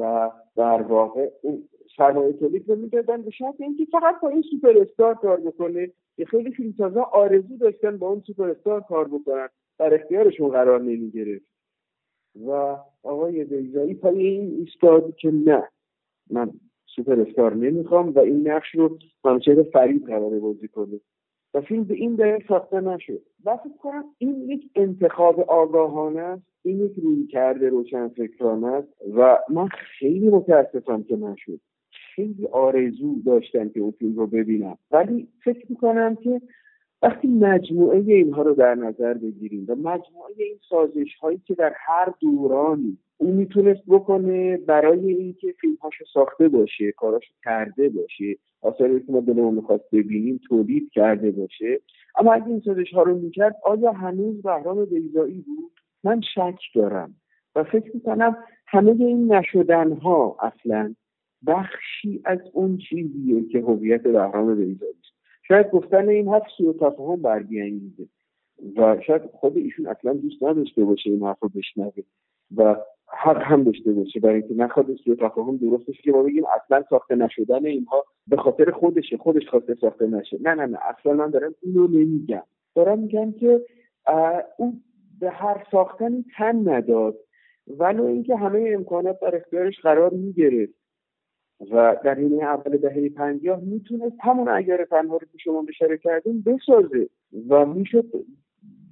و در واقع اون سرمایه تولید رو می‌دادن به شرط اینکه فقط با این سوپر استار کار بکنه. که خیلی فیلمسازا آرزو داشتن با اون سوپر استار کار بکنن. در اختیارشون قرار نمی‌گرفت. و آقای بیزایی پای این ایستاد که نه من سوپر استار نمی‌خوام و این نقش رو منوچهر فرید قراره بازی کنه. و فیلم به این دلیل ساخته نشد. و فکر این یک انتخاب آگاهانه است این یک روی کرده روشن فکرانه است و من خیلی متاسفم که نشد. خیلی آرزو داشتم که اون فیلم رو ببینم. ولی فکر می‌کنم که وقتی مجموعه اینها رو در نظر بگیریم و مجموعه این سازش هایی که در هر دورانی اون می‌تونست بکنه برای اینکه فیلمهاشو ساخته باشه کاراشو کرده باشه. آثاری که ما دلمون می‌خواست ببینیم تولید کرده باشه. اما اگه این سازش ها رو می‌کرد آیا هنوز بهرام بیزایی بود؟ من شک دارم. و فکر می‌کنم همه این نشدن ها اصلا بخشی از اون چیزیه که هویت بهرام بیزایی است. شاید گفتن این حرف سوء تفاهم برگیانگیزه و شاید خود ایشون اصلا دوست نداشته باشه این حرف رو بشنوه. و حق هم داشته باشه. برای اینکه نخواد سوء تفاهم درست بشه که ما بگیم اصلا ساخته نشدن اینها به خاطر خودشه. خودش خواسته ساخته نشه. نه نه نه. اصلا من دارم اینو نمیگم. دارم میگم که او به هر ساختنی تن نداد. ولو اینکه همه امکانات در اختیارش قرار می‌گرفت. و در این اول دهه پنجاه می‌تونست همون اگر تنها رو که شما اشاره کردیم بسازه. و می‌شد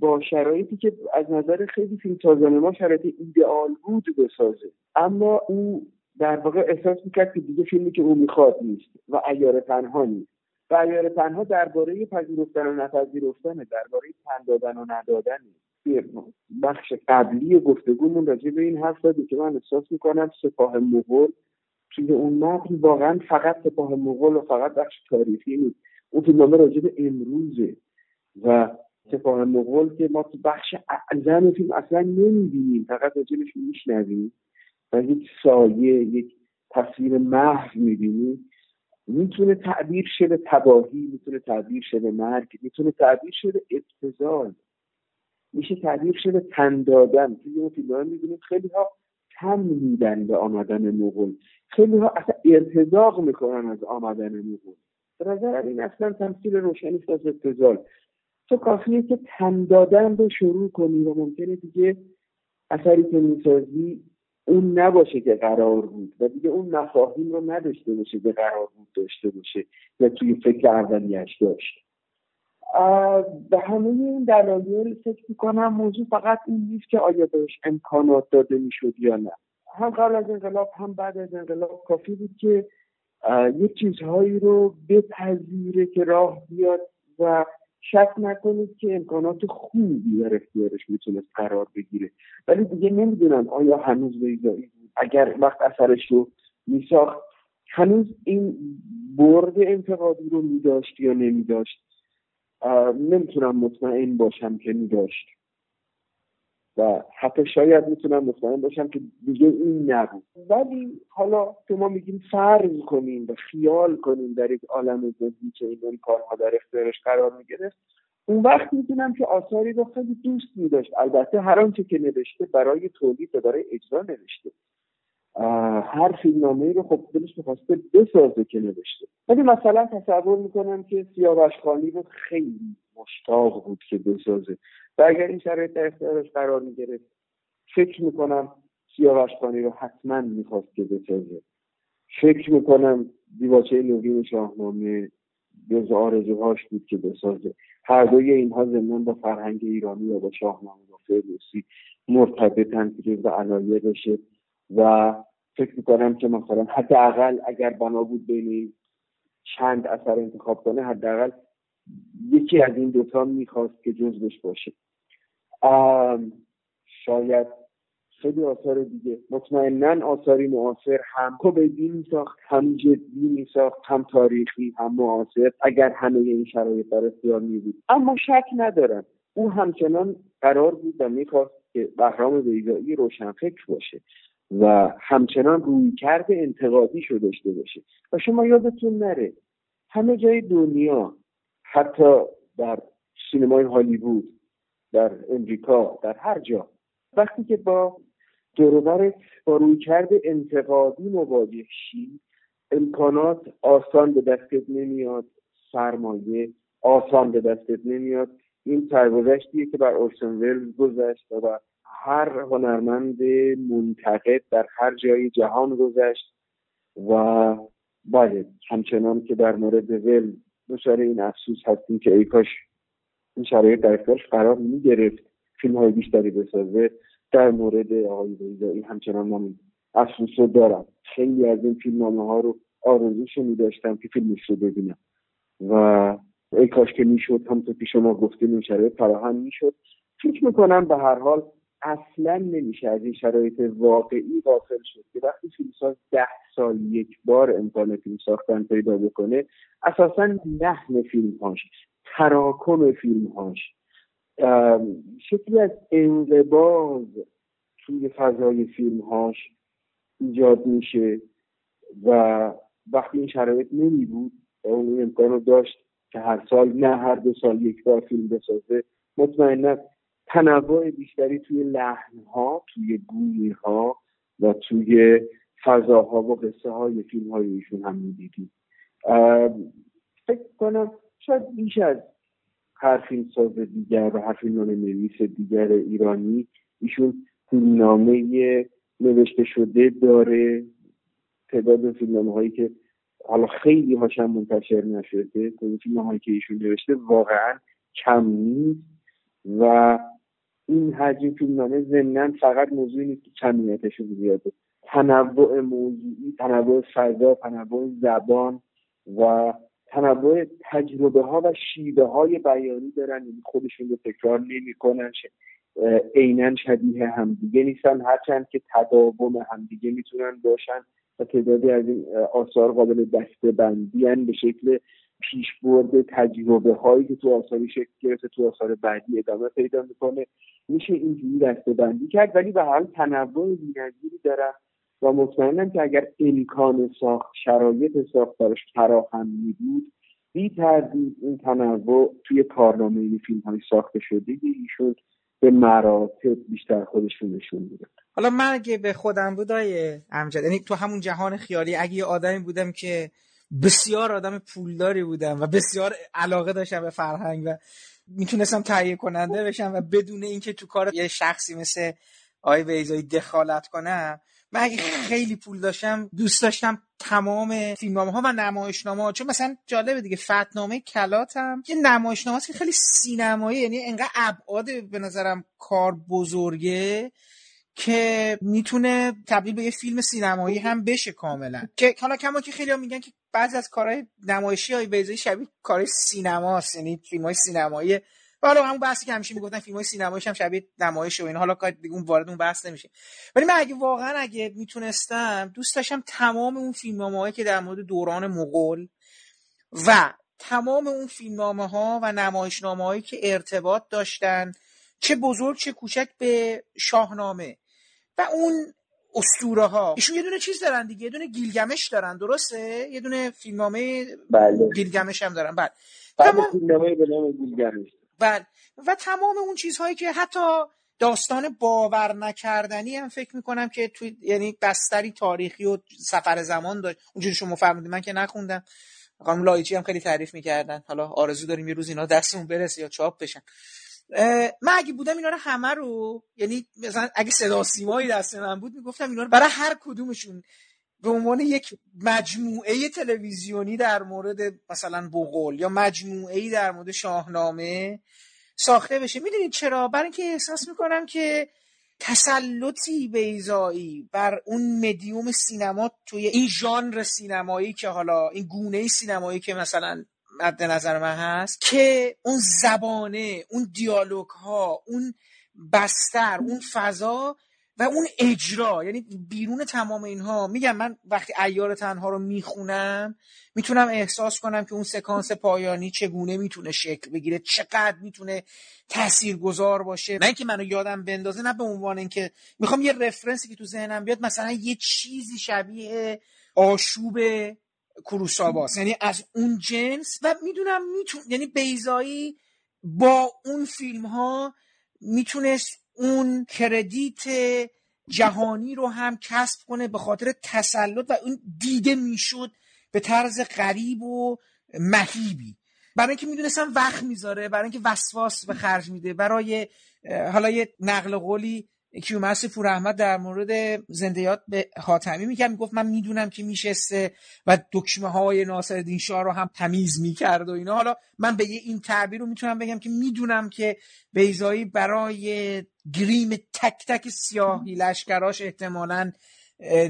با شرایطی که از نظر خیلی فیلم سازان ما شرایط ایدئال بود بسازه. اما او در واقع احساس می‌کرد که دیگه فیلمی که او می‌خواد نیست و ایار تنها نیست. و ایار تنها درباره پذیرفتن و نپذیرفتنه درباره تن دادن و ندادن بخش قبلی گفتگومون راجع به این حرف زدی که من احساس می‌کنم سپاه مغول توی اون متن واقعا فقط سپاه مغول و فقط بخش تاریخی نیست. اون فیلمنامه راجع به امروزه و سپاه مغول که ما تو بخش اعظم فیلم اصلا نمی‌بینیم فقط راجبش میشنویم و یک سایه یک تصویر محو می‌بینیم. می‌تونه تعبیر شه به تباهی می‌تونه تعبیر شه به مرگ می‌تونه تعبیر شه به ابتزال میشه تعبیر شه به تن دادن. توی اون فیلم ها می‌بینیم خیلی ها تن میدن به آمدن مغول. خیلی ها اصلا ارتزاق می‌کنن از آمدن مغول. به نظر این اصلا تمثیل روشنی از ابتزال تو کافیه که تن دادن رو شروع کنی و ممکنه دیگه اثری که می‌سازی اون نباشه که قرار بود و دیگه اون مفاهیم رو نداشته باشه که قرار بود داشته باشه یا توی فکر اولیش داشت به همه این دلایل فکر می‌کنم موضوع فقط این نیست که آیا بهش امکانات داده می‌شد یا نه. هم قبل از انقلاب هم بعد از انقلاب کافی بود که یک چیزهایی رو بپذیره که راه بیاد و شک نکنید که امکانات خوبی در اختیارش می‌تونست قرار بگیره. ولی دیگه نمی‌دونم آیا هنوز ویزایی بود. اگر وقت اثرش رو میساخت هنوز این برد انتقادی رو میداشت یا نمیداشت؟ نمی‌تونم مطمئن باشم که میداشت. و حتی شاید می‌تونم مطمئن باشم که دیگه این نبود. ولی حالا شما میگیم فرض کنیم و خیال کنیم در یک عالم ذهنی که این کارها در اختیارش قرار می‌گرفت اون وقت می‌دونم که آثاری رو خیلی دوست میداشت. البته هر آنچه که نوشته برای تولید و برای اجرا نوشته. هر فیلمنامه رو خب دلش می‌خواسته بسازه که نوشته. ولی مثلا تصور می‌کنم که سیاوش خانی رو خیلی مشتاق بود که بسازه. و اگر این شرایط در اختیارش قرار می‌گرفت فکر می‌کنم سیاوش خانی رو حتما می‌خواست که بسازه. فکر می‌کنم دیواچه نوین شاهنامه جز آرزوهاش بود که بسازه. هر دوی اینها ضمن با فرهنگ ایرانی یا با شاهنامه با فردوسی مرتبطن علایه بشه و فکر می‌کنم که مثلا حداقل اگر بنا بود بین چند اثر انتخاب کنه حداقل یکی از این دوتا می‌خواست که جزبش باشه. شاید خیلی آثار دیگه. مطمئنا آثاری معاصر هم کمدی میساخت هم جدی میساخت هم تاریخی هم معاصر اگر همه این شرایط در اختیار می بود اما شک ندارم. او همچنان قرار بود و می‌خواست که بهرام بیزایی روشنفکر باشه و همچنان روی کرده انتقادی شو داشته باشه. و شما یادتون نره همه جای دنیا حتی در سینمای هالیوود در امریکا در هر جا. وقتی که با دروبر با روی کرده انتقادی مواجه شی امکانات آسان به دستت نمیاد سرمایه آسان به دستت نمیاد این سرگذشتیه که بر اورسون ولز گذشت و هر هنرمند منتقد در هر جای جهان گذشت و بله همچنان که در مورد ول دچار این افسوس هستیم که ای کاش این شرایط در اختیارش قرار می‌گرفت. فیلم های بیشتری بسازه. در مورد آقای بیزایی همچنان من افسوس رو دارم. خیلی از این فیلم ها رو آرزوش می داشتم که فیلمش رو ببینم. و ای کاش که می‌شد همونطور که شما گفتیم این شرایط فراهم می‌شد. فکر می‌کنم به هر حال اصلا نمیشه از این شرایط واقعی غافل شد که وقتی فیلمساز ده سال یک بار امکان فیلم ساختن پیدا بکنه اساسا لحن فیلمهاش تراکم فیلمهاش شکلی از انقباز توی فضای فیلمهاش ایجاد میشه و وقتی این شرایط نمی بود اون امکان رو داشت که هر سال نه هر دو سال یک بار فیلم بسازه مطمئنا تنوع بیشتری توی لحنها توی گویی ها و توی فضاها و قصه های فیلم های ایشون هم می‌دیدیم. فکر کنم شاید بیش از هر فیلم ساز دیگر و هر فیلم نویس دیگر ایرانی ایشون فیلمنامه نوشته شده داره. تعداد فیلمنامه هایی که حالا خیلی هاشم منتشر نشده فیلم هایی که ایشون نوشته واقعا کم نیست و این حجم فیلمنامه ضمنا فقط موضوعی نیست که کمیتشون زیاده تنوع موضوعی تنوع فضا تنوع زبان و تنوع تجربه ها و شیوه های بیانی دارن. یعنی خودشون رو تکرار نمی‌کنن عینا شبیه همدیگه نیستن. هرچند که تداوم همدیگه می‌تونن باشن و تعدادی از این آثار قابل دسته بندی به شکل پیشبرد تجربه هایی که تو آثاری شکل گرفته تو آثار بعدی ادامه پیدا می‌کنه. میشه اینجوری دسته بندی کرد ولی به حال تنوع بی‌نظیری دارن و مطمئنم که اگر امکان ساخت شرایط ساخت براش فراهم می بود بی تردید این تنوع توی کارنامه این فیلم های ساخته شده ایشون به مراتب بیشتر خودشون نشون میده حالا من اگه به خودم بودای امجد. یعنی تو همون جهان خیالی اگه یه آدمی بودم که بسیار آدم پولداری بودم و بسیار علاقه داشتم به فرهنگ و می‌تونستم تهیه کننده بشم و بدون اینکه تو کار یه شخصی مثل آقای بیزایی دخالت کنم من اگه خیلی پول داشتم دوست داشتم تمام فیلمنامه ها و نمایشنامه ها چون مثلا جالبه دیگه فتنامه کلاتم یه نمایشنامه که خیلی سینمایی یعنی انقدر ابعاد به نظرم کار بزرگه که می‌تونه تبدیل به یه فیلم سینمایی هم بشه کاملا. که حالا کما که خیلی میگن که بعضی از کارهای نمایشی های بیزایی شبیه کارهای سینماست یعنی فیلم های سینمایی. حالا همون بحثی که همیشه می‌گفتن فیلم های سینماییش هم شبیه نمایش و این حالا دیگه اون وارد اون بحث نمیشه. ولی من اگه واقعا اگه می‌تونستم دوست داشتم تمام اون فیلمنامه که در مورد دوران مغول و تمام اون فیلمنامه ها و نمایشنامه هایی که ارتباط داشتن چه بزرگ چه کوچک به شاهنامه. و اون اسطوره ها ایشون یه دونه چیز دارن دیگه یه دونه گیلگمش دارن درسته؟ یه دونه فیلمنامه بله. گیلگمش هم دارن. بعد بله فیلمنامه به نام گیلگمش. بله. و تمام اون چیزهایی که حتی داستان باور نکردنی هم فکر می‌کنم که توی یعنی بستری تاریخی و سفر زمان داشت. اونجوری شما فرمودید من که نخوندم. خانم لایچی هم خیلی تعریف می‌کردن. حالا آرزو داریم یه روز اینا دستمون برسه یا چاپ بشن. من اگه بودم اینا رو همه رو یعنی مثلا اگه صدا سیمایی دست من بود می‌گفتم اینا رو برای هر کدومشون. به عنوان یک مجموعه تلویزیونی در مورد مثلا بغل یا مجموعه در مورد شاهنامه ساخته بشه. می‌دونید چرا؟ برای اینکه احساس می‌کنم که تسلطی بیزایی بر اون مدیوم سینما توی این ژانر سینمایی که حالا این گونه سینمایی که مثلا مد نظر من هست که اون زبانه اون دیالوگ ها اون بستر اون فضا و اون اجرا. یعنی بیرون تمام اینها میگم من وقتی ایار تنها رو می‌خونم می‌تونم احساس کنم که اون سکانس پایانی چگونه می‌تونه شکل بگیره چقدر می‌تونه گذار باشه. نه اینکه منو یادم بندازه نه به عنوان اینکه می‌خوام یه رفرنسی که تو ذهنم بیاد مثلا یه چیزی شبیه آشوب کروساواس یعنی از اون جنس و می‌دونم میتون یعنی بیزایی با اون فیلم ها می‌تونست اون کردیت جهانی رو هم کسب کنه به خاطر تسلط و اون دیده می‌شد به طرز غریب و مهیبی. برای اینکه می‌دونستم وقت می‌ذاره برای اینکه وسواس به خرج میده. برای حالا یه نقل قولی کیومرس پور احمد در مورد زندیات به خاتمی میگم می‌گفت من می‌دونم که میشسته و دکمه های ناصر دین شاه رو هم تمیز می‌کرد و اینا. حالا من به این تعبیر رو می‌تونم بگم که می‌دونم که بیزایی برای گریم تک تک سیاهی لشکراش احتمالا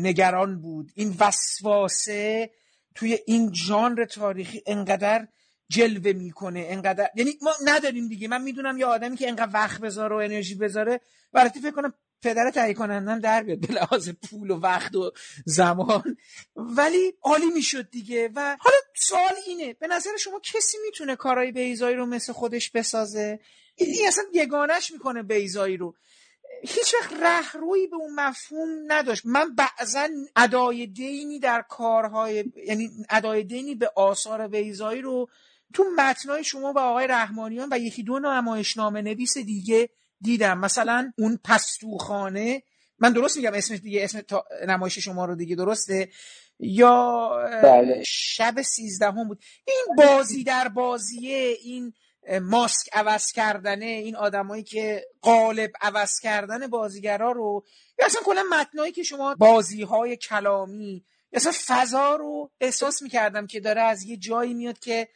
نگران بود. این وسواسه توی این ژانر تاریخی انقدر جلوه می‌کنه انقدر یعنی ما نداریم دیگه. من می‌دونم یه آدمی که انقدر وقت بذاره و انرژی بذاره برای فکر کنم پدر تهیه کنندم در بیاد به لحاظ پول و وقت و زمان. ولی عالی می‌شد دیگه. و حالا سوال اینه به نظر شما کسی می‌تونه کارهای بیزایی رو مثل خودش بسازه؟ این اصلا یگانش می‌کنه بیزایی رو. هیچ وقت رهروی به اون مفهوم نداشت. من بعضا ادای دینی در کارهای یعنی ادای دینی به آثار بیزایی رو تو متنای شما و آقای رحمانیان و یکی دو نمایشنامه نویس دیگه دیدم. مثلا اون پستوخانه. من درست میگم اسمش دیگه اسم نمایش شما رو دیگه درسته؟ یا بله. شب سیزدهم بود. این بازی در بازیه این ماسک عوض کردنه این آدمایی که قالب عوض کردن بازیگرا رو یا اصلا کلا متنایی که شما بازی های کلامی اصلا فضا رو احساس می‌کردم که داره از یه جایی میاد که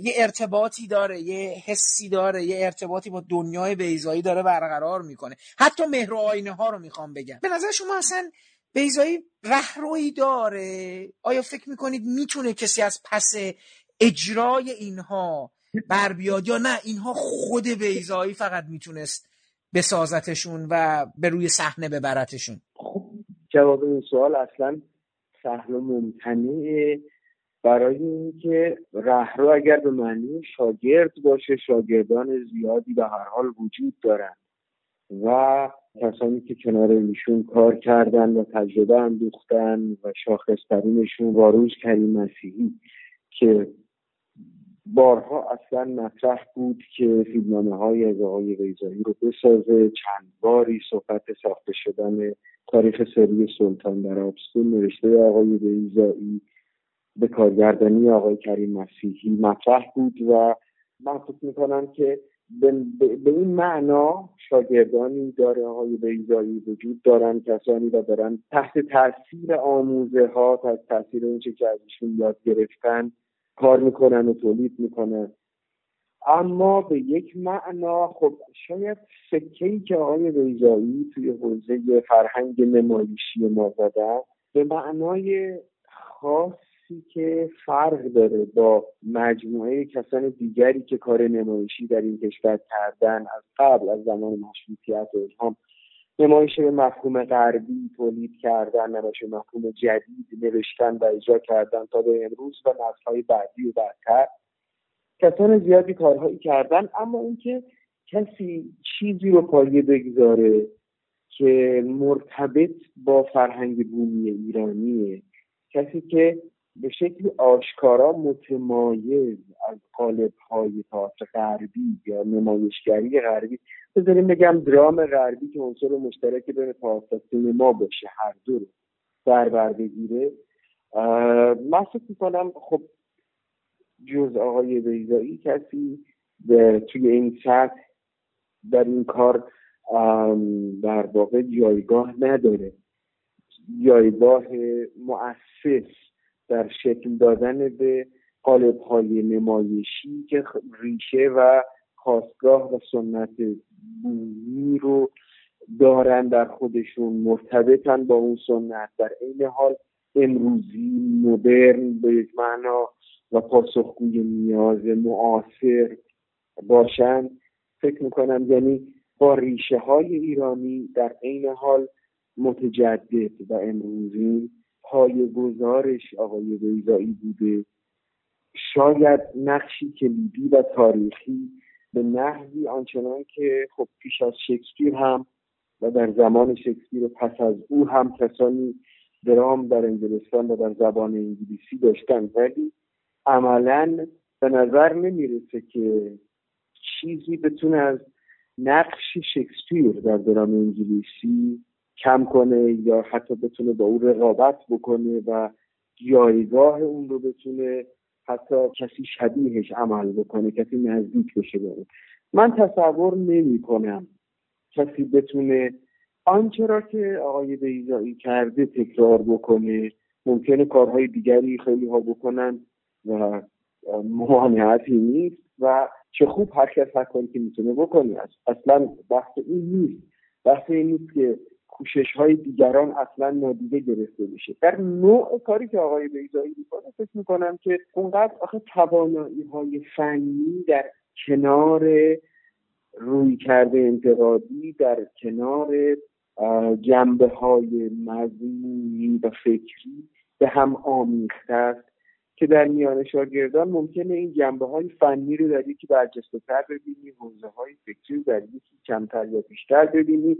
یه ارتباطی داره یه حسی داره یه ارتباطی با دنیای بیزایی داره برقرار می‌کنه. حتی مهر و آینه ها رو می‌خوام بگم. به نظر شما اصلا بیزایی رهروی داره؟ آیا فکر می‌کنید می‌تونه کسی از پس اجرای اینها بر بیاد یا نه؟ اینها خود بیزایی فقط می‌تونست بسازتشون و به روی صحنه ببرتشون. خب جواب این سوال اصلا سهل و برای اینکه رهرو اگر به معنی شاگرد باشه شاگردان زیادی به هر حال وجود دارن و کسانی که کنار ایشون کار کردن و تجربه اندوختن و شاخصترینشون واروز کریم مسیحی که بارها اصلا مطرح بود که فیلمنامه های از آقای ویزایی رو بسازه. چند باری صحبت ساخته شدن تاریخ سری سلطان در آبستون نوشته آقای ویزایی به کارگردانی آقای کریم مسیحی مطرح بود و من فکر می‌کنم که به, این معنا شاگردانی داره آقای بیزایی وجود دارن کسانی و دارن تحت تاثیر آموزه ها تحت تاثیر اونچه که ازشون یاد گرفتن کار می‌کنن و تولید می‌کنن. اما به یک معنا خب شاید سکه ای که آقای بیزایی توی حوزه فرهنگ نمایشی ما زدن به معنای خاص که فرق داره با مجموعه کسان دیگری که کار نمایشی در این کشور کردن از قبل از زمان مشروطیت و الهام. نمایش به مفهوم غربی تولید کردن نمایش مفهوم جدید نوشتن و اجرا کردن تا به امروز و نسلهای بعدی و بعدتر کسان زیادی کارهایی کردن اما اینکه کسی چیزی رو پایه بگذاره که مرتبط با فرهنگ بومی ایرانیه. کسی که به شکل آشکارا متمایز از قالب های تئاتر غربی یا نمایشگری غربی. بذاریم بگم درام غربی که عنصر مشترک بین تئاتر سینما باشه هر دو رو در بر بگیره من فکر می‌کنم خب جز آقای بیزایی کسی توی این سطح در این کار در واقع جایگاه نداره. جایگاه مؤسس در شکل دادن به قالب های نمایشی که ریشه و خواستگاه و سنت بومی رو دارن در خودشون مرتبطن با اون سنت. در عین حال امروزی مدرن به یک معنا و پاسخگوی نیاز معاصر باشن. فکر می‌کنم یعنی با ریشه های ایرانی در عین حال متجدد و امروزی پای گزارش آقای بیزایی بوده. شاید نقشی کلیدی و تاریخی به نحوی آنچنان که خب پیش از شکسپیر هم و در زمان شکسپیر و پس از او هم کسانی درام در انگلستان و در زبان انگلیسی داشتن. ولی عملا به نظر نمی‌رسه که چیزی بتونه از نقش شکسپیر در درام انگلیسی کم کنه یا حتی بتونه با او رقابت بکنه و جایگاه اون رو بتونه حتی کسی شبیهش عمل بکنه کسی نزدیک بشه به من تصور نمی کنم کسی بتونه آنچه را که آقای بیزایی کرده تکرار بکنه ممکنه کارهای دیگری خیلی ها بکنن و ممانعتی نیست و چه خوب هر کس هر کاری که می‌تونه بکنه. اصلا بحث این نیست. بحث این نیست که کوشش های دیگران اصلا نادیده گرفته میشه در نوع کاری که آقای بیزایی می‌کنه فکر می‌کنم که اونقدر آخه توانایی های فنی در کنار روی کرده انتقادی در کنار جنبه های مضمونی و فکری به هم آمیخته است که در میان شاگردان ممکنه این جنبه های فنی رو در یکی برجسته تر ببینی حوزه های فکری در یکی کمتر یا بیشتر ببینی.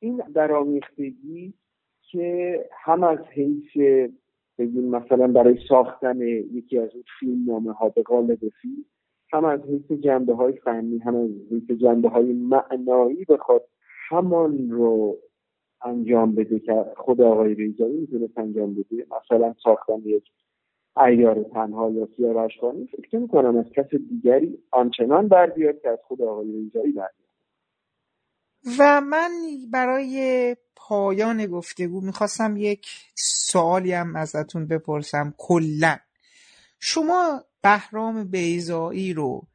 این درآمیختگی که هم از حیث بگیم مثلا برای ساختن یکی از اون فیلم نامه ها به قالب فیلم هم از حیث جنبه های فنی هم از حیث جنبه های معنایی بخواد همان رو انجام بده که خود آقای ریزایی می‌تونست انجام بده. مثلا ساختن یک ایار تنها یا سیاوشخانی فکر می‌کنم از کس دیگری آنچنان بر بیاد که از خود آقای ریزایی بر و من برای پایان گفتگو می‌خواستم یک سوالی هم ازتون بپرسم کلا. شما بهرام بیزایی رو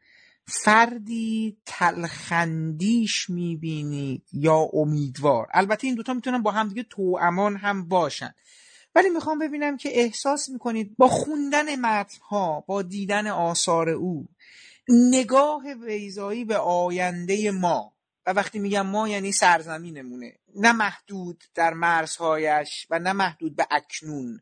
فردی تلخندیش می‌بینید یا امیدوار؟ البته این دوتا می‌تونن با همدیگه توامان هم باشن. ولی می‌خوام ببینم که احساس می‌کنید با خوندن متنها با دیدن آثار او نگاه بیزایی به آینده ما و وقتی میگم ما یعنی سرزمینمونه. نه محدود در مرزهایش و نه محدود به اکنون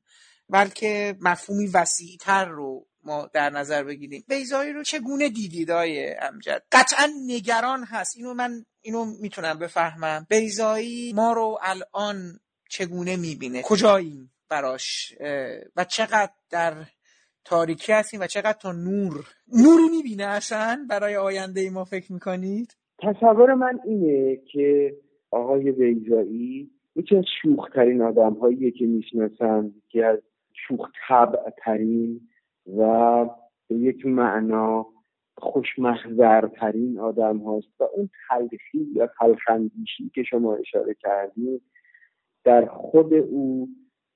بلکه مفهومی وسیعتر رو ما در نظر بگیریم. بیزایی رو چگونه دیدید های امجد؟ قطعا نگران هست. اینو من اینو می‌تونم بفهمم. بیزایی ما رو الان چگونه می‌بینه؟ کجاییم براش؟ و چقدر در تاریکی هستیم و چقدر تا نور نوری می‌بینه اصلا برای آینده ای ما فکر می‌کنید؟ تصور من اینه که آقای بیزایی یکی از شوخترین آدم هاییه که می‌شناسم یکی از شوخ ترین و به یک معنا خوشمحضرترین آدم هاست و اون تلخی یا تلخندیشی که شما اشاره کردید در خود او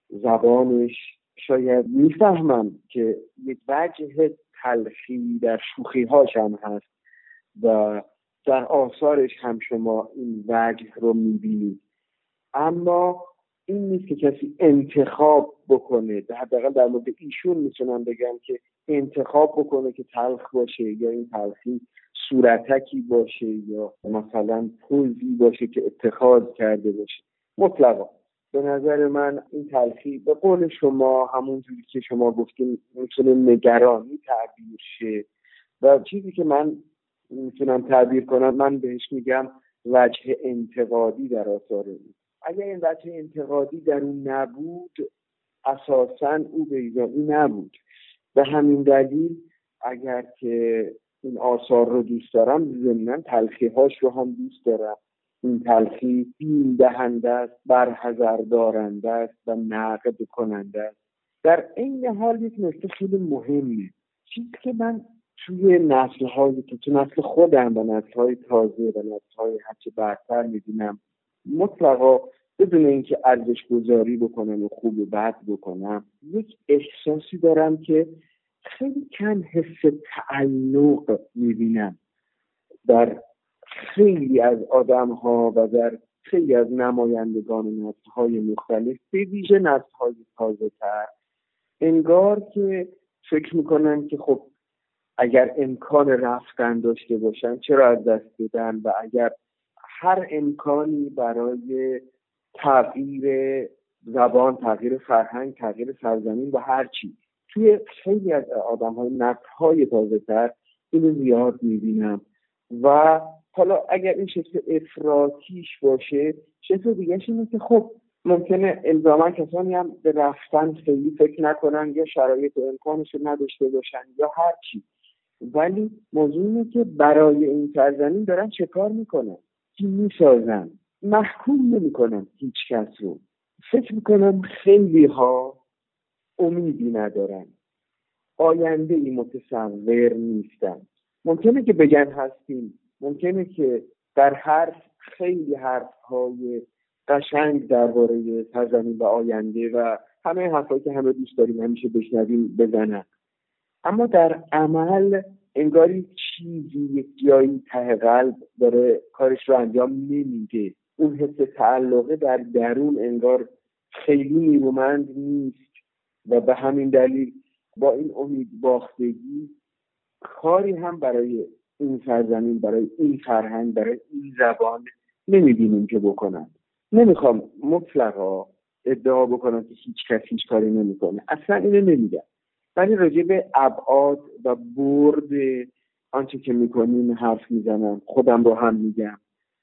زبانش شاید می‌فهمم که یک وجه تلخی در شوخی هاش هم هست و در آثارش هم شما این وجه رو می‌بینید. اما این نیست که کسی انتخاب بکنه. حداقل در مورد ایشون می‌تونم بگم که انتخاب بکنه که تلخ باشه یا این تلخی صورتکی باشه یا مثلا پوزی باشه که اتخاذ کرده باشه. مطلقا. به نظر من این تلخی به قول شما همونجوری که شما گفتیم می‌تونه نگرانی تعبیر شه. و چیزی که من می‌تونم تعبیر کنم من بهش میگم وجه انتقادی در آثار او. اگر این وجه انتقادی در اون نبود اساسا او بیزایی نبود. به همین دلیل اگر که این آثار رو دوست دارم ضمنا تلخی هاش رو هم دوست دارم. این تلخی بین دهنده است برحضر دارنده است و نقد کننده است. در این حال یک نکته خیلی مهمه. چیزی که من توی نسل هایی که تو نسل خودم و نسل های تازه و نسل های هرچه برتر می‌بینم مطلقا بدون اینکه ارزش گذاری بکنم و خوب و بد بکنم یک احساسی دارم که خیلی کم حس تعلق می‌بینم در خیلی از آدم ها و در خیلی از نمایندگان نسل های مختلف به ویژه نسل های تازه تر انگار که فکر می‌کنن که خب اگر امکان رفتن داشته باشن چرا از دست بدن؟ و اگر هر امکانی برای تغییر زبان تغییر فرهنگ تغییر سرزمین و هر چی. توی خیلی از آدم های های تازه تر اینو زیاد می‌بینم. و حالا اگر این شکل افراتیش باشه شکل دیگه اینه که خب ممکنه الزاما کسانی هم به رفتن خیلی فکر نکنن یا شرایط و امکانش نداشته باشن یا هر چی. ولی موضوع اینه که برای این سرزمین دارن چه کار می‌کنن؟ چی می‌سازن؟ محکوم نمی‌کنن هیچ کس رو. فکر می‌کنم خیلی ها امیدی ندارن. آینده ای متصور نیستن. ممکنه که بگن هستیم. ممکنه که در حرف خیلی حرف های قشنگ درباره سرزمین و آینده و همه حرفهایی که همه دوست داریم همیشه بشنویم بزنن. اما در عمل انگاری چیزی یک جایی ته قلب داره کارش رو انجام نمیده. اون حس تعلقه در درون انگار خیلی نیرومند نیست و به همین دلیل با این امید باختگی کاری هم برای این سرزمین برای این فرهنگ برای این زبان نمی‌بینیم که بکنن. نمی‌خوام مطلقا ادعا بکنم که هیچ کس هیچ کاری نمی‌کنه. اصلا اینو نمیگم. ولی راجع به ابعاد و برد آنچه که می‌کنیم حرف می‌زنم خودم رو هم میگم.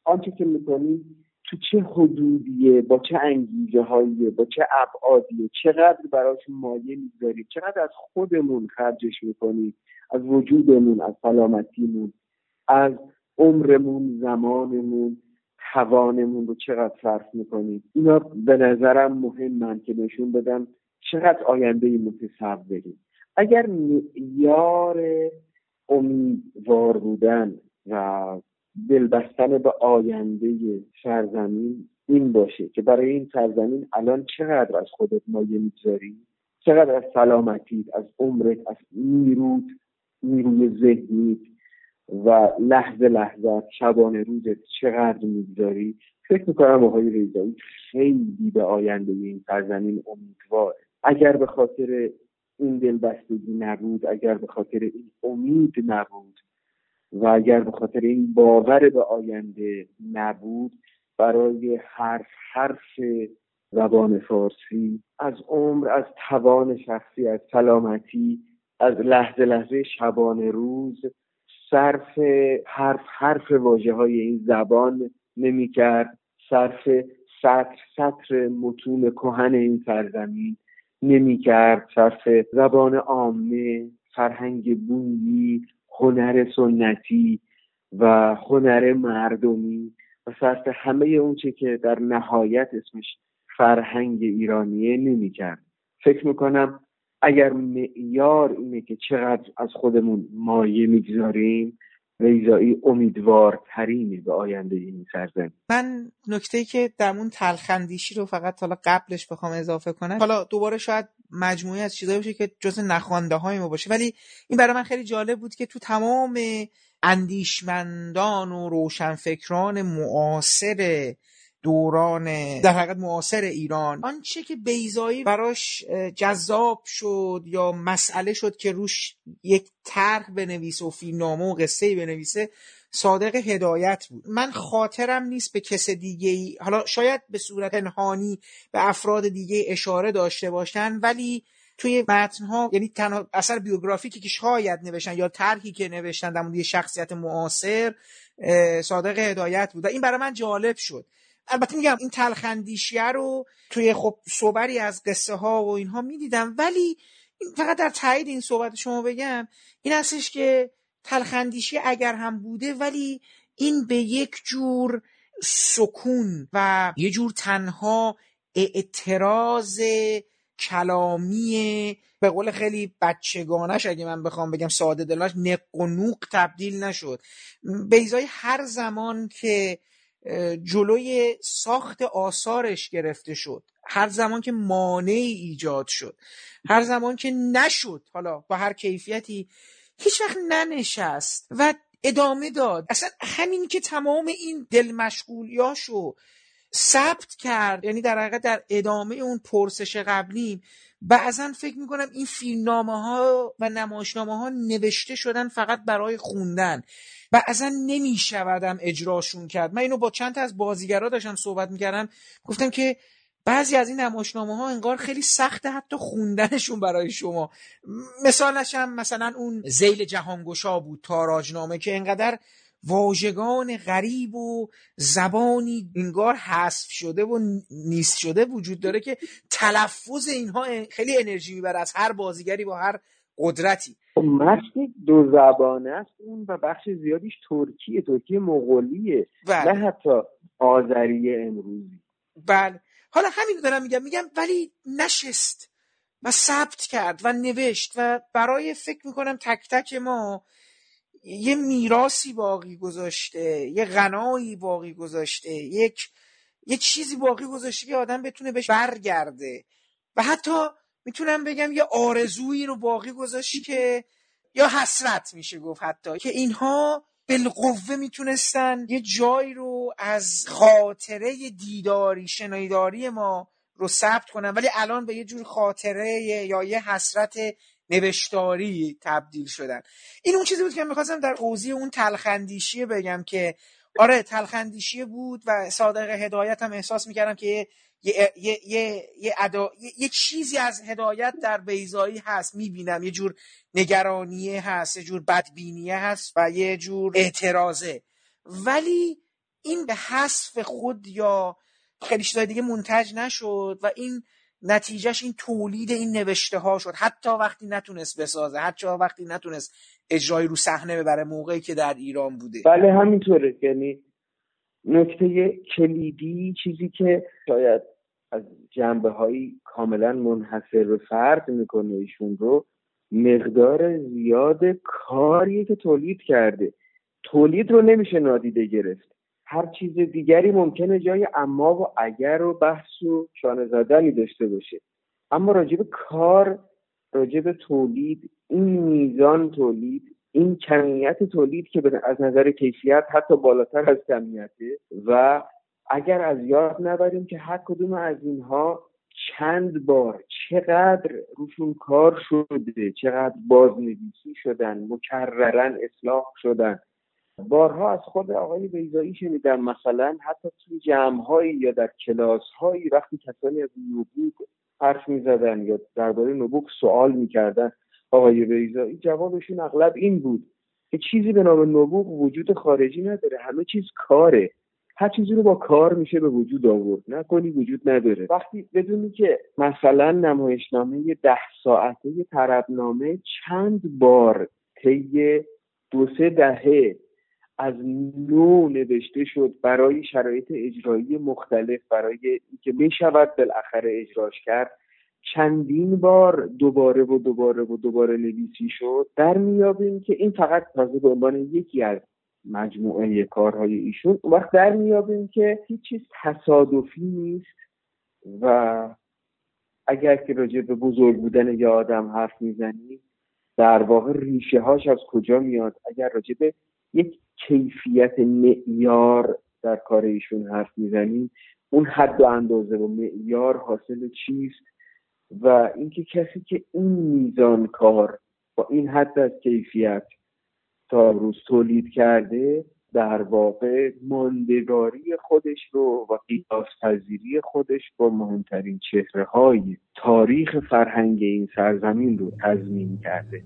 آنچه که می‌کنیم تو چه حدودیه با چه انگیزه هاییه با چه ابعادیه چقدر براش مایه می‌ذاریم چقدر از خودمون خرجش می‌کنیم از وجودمون از سلامتیمون از عمرمون زمانمون توانمون رو چقدر صرف می‌کنیم. اینا به نظرم مهمن که نشون بدم چقدر آینده متصوریم اگر معیار امیدوار بودن و دلبستن به آینده سرزمین این باشه که برای این سرزمین الان چقدر از خودت مایه می‌گذاری؟ چقدر از سلامتیت از عمرت از نیروت نیروی ذهنیت و لحظه لحظه شبانه روزت چقدر می‌گذاری؟ فکر می‌کنم آقای ریزایی خیلی به آینده این سرزمین امیدواره. اگر به خاطر این دلبستگی نبود اگر به خاطر این امید نبود و اگر به خاطر این باور به آینده نبود برای حرف حرف زبان فارسی از عمر از توان شخصی از سلامتی از لحظه لحظه شبانه روز صرف حرف حرف واجه های این زبان نمی کرد صرف سطر سطر متون کهن این سرزمین نمی کرد صرف زبان عامه فرهنگ بویی هنر سنتی و هنر مردمی و صرف همه اونچه که در نهایت اسمش فرهنگ ایرانیه نمی کرد فکر می‌کنم اگر معیار اینه که چقدر از خودمون مایه می‌گذاریم ویزایی امیدوارترینی به آینده این سرزمین. من نکته که درمون تلخندیشی رو فقط حالا قبلش بخوام اضافه کنم حالا دوباره شاید مجموعه از چیزایی باشه که جز نخوانده های ما باشه ولی این برای من خیلی جالب بود که تو تمام اندیشمندان و روشنفکران معاصر دوران در حقیقت معاصر ایران. آنچه که بیزایی براش جذاب شد یا مسئله شد که روش یک طرح بنویسه و فیلمنامه و قصه بنویسه صادق هدایت بود. من خاطرم نیست به کس دیگه ای حالا شاید به صورت پنهانی به افراد دیگه اشاره داشته باشن ولی توی متنها یعنی تنها اثر بیوگرافیکی که شاید نوشتن یا طرحی که نوشتن در مورد شخصیت معاصر صادق هدایت بود. و این برای من جالب شد. البته میگم این تلخندیشیه رو توی خب صوبری از قصه ها و اینها می‌دیدم. ولی فقط در تایید این صحبت شما بگم این هستش که تلخندیشی اگر هم بوده ولی این به یک جور سکون و یه جور تنها اعتراض کلامی به قول خیلی بچگانش اگه من بخوام بگم ساده دلاش نق تبدیل نشد. بیزای هر زمان که جلوی ساخت آثارش گرفته شد. هر زمان که مانعی ایجاد شد. هر زمان که نشد. حالا با هر کیفیتی هیچ وقت ننشست و ادامه داد. اصلا همین که تمام این دل مشغولیاشو ثبت کرد یعنی در حقیقت در ادامه اون پرسش قبلیم بعضا فکر می‌کنم این فیلمنامه ها و نمایشنامه ها نوشته شدن فقط برای خوندن. بعضا نمیشودم اجراشون کرد. من اینو با چند تا از بازیگرا داشتم صحبت می‌کردم گفتم که بعضی از این نمایشنامه ها انگار خیلی سخته حتی خوندنشون برای شما. مثالش هم مثلا اون زیل جهانگشا بود تاراجنامه که انقدر واژگان غریب و زبانی انگار حذف شده و نیست شده وجود داره که تلفظ اینها خیلی انرژی می‌بره از هر بازیگری با هر قدرتی. خب متن دو زبانه است اون و بخش زیادیش ترکیه ترکیه مغولیه بله. نه حتی آذری امروزی. بله. حالا همین دارم میگم میگم ولی نشست و ثبت کرد و نوشت و برای فکر می‌کنم تک تک ما یه میراسی باقی گذاشته یه غنایی باقی گذاشته یک یه چیزی باقی گذاشته که آدم بتونه بهش برگرده. و حتی می‌تونم بگم یه آرزویی رو باقی گذاشتی که یا حسرت میشه گفت حتی که اینها بالقوه می‌تونستن یه جایی رو از خاطره دیداری شنیداری ما رو ثبت کنن. ولی الان به یه جور خاطره یا یه حسرت نوشتاری تبدیل شدن. این اون چیزی بود که می‌خواستم در قوزی اون تلخندیشیه بگم که آره تلخندیشیه بود و صادق هدایت هم احساس می‌کردم که یه یه, یه, یه, یه, ادا... یه, چیزی از هدایت در بیزایی هست می‌بینم. یه جور نگرانیه هست یه جور بدبینیه هست و یه جور اعتراضه. ولی این به حذف خود یا خیلی چیزای دیگه منتج نشد و این نتیجهش این تولید این نوشته ها شد. حتی وقتی نتونست بسازه حتی وقتی نتونست اجرای رو صحنه ببره موقعی که در ایران بوده. بله همینطوره. یعنی نکته کلیدی چیزی که شاید از جنبه هایی کاملا منحصر به فرد می‌کنه ایشون رو مقدار زیاد کاریه که تولید کرده. تولید رو نمیشه نادیده گرفت. هر چیز دیگری ممکنه جای اما و اگر و بحث و شانه زدنی داشته باشه. اما راجب کار راجب تولید این میزان تولید این کمیت تولید که از نظر کیفیت حتی بالاتر از کمیته و اگر از یاد نبریم که هر کدوم از اینها چند بار چقدر روشون کار شده چقدر بازنویسی شدن مکررن اصلاح شدن بارها از خود آقای بیزایی شنیدم مثلا حتی توی جمعهایی یا در کلاسهایی وقتی کسانی از نبوغ حرف می‌زدن یا درباره نبوغ سوال می‌کردن آقای بیزایی جوابشون اغلب این بود که چیزی به نام نبوغ وجود خارجی نداره همه چیز کاره. هر چیزی رو با کار میشه به وجود آورد نکنی وجود نداره. وقتی بدونی که مثلا نمایشنامه ده ساعته طربنامه چند بار طی دو سه دهه از نو نوشته شد برای شرایط اجرایی مختلف برای اینکه می‌شود بالاخره اجراش کرد. چندین بار دوباره و دوباره و دوباره نویسی شد. در میابیم که این فقط تازه به عنوان یکی از مجموعه کارهای ایشون. وقت در میابیم که هیچ چیز تصادفی نیست و اگر که راجع به بزرگ بودن یه آدم حرف می‌زنی در واقع ریشه هاش از کجا میاد؟ اگر راجع به یک کیفیت معیار در کار ایشون حرف می‌زنیم. اون حد و اندازه و معیار حاصل چیست؟ و اینکه کسی که این میزان کار با این حد از کیفیت تا روز تولید کرده در واقع ماندگاری خودش رو و قیاس پذیری خودش با مهمترین چهره های تاریخ فرهنگ این سرزمین رو تضمین کرده.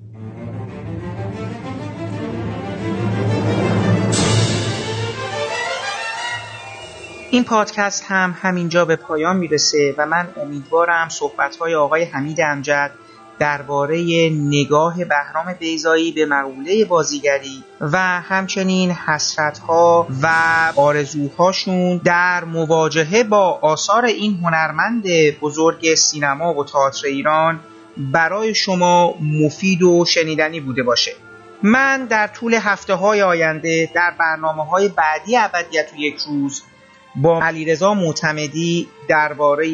این پادکست هم همینجا به پایان می‌رسه و من امیدوارم صحبت‌های آقای حمید امجد درباره نگاه بهرام بیزایی به مقوله بازیگری و همچنین حسرتها و آرزوهاشون در مواجهه با آثار این هنرمند بزرگ سینما و تئاتر ایران برای شما مفید و شنیدنی بوده باشه. من در طول هفته های آینده در برنامه های بعدی ابدیت و یک روز با علیرضا معتمدی درباره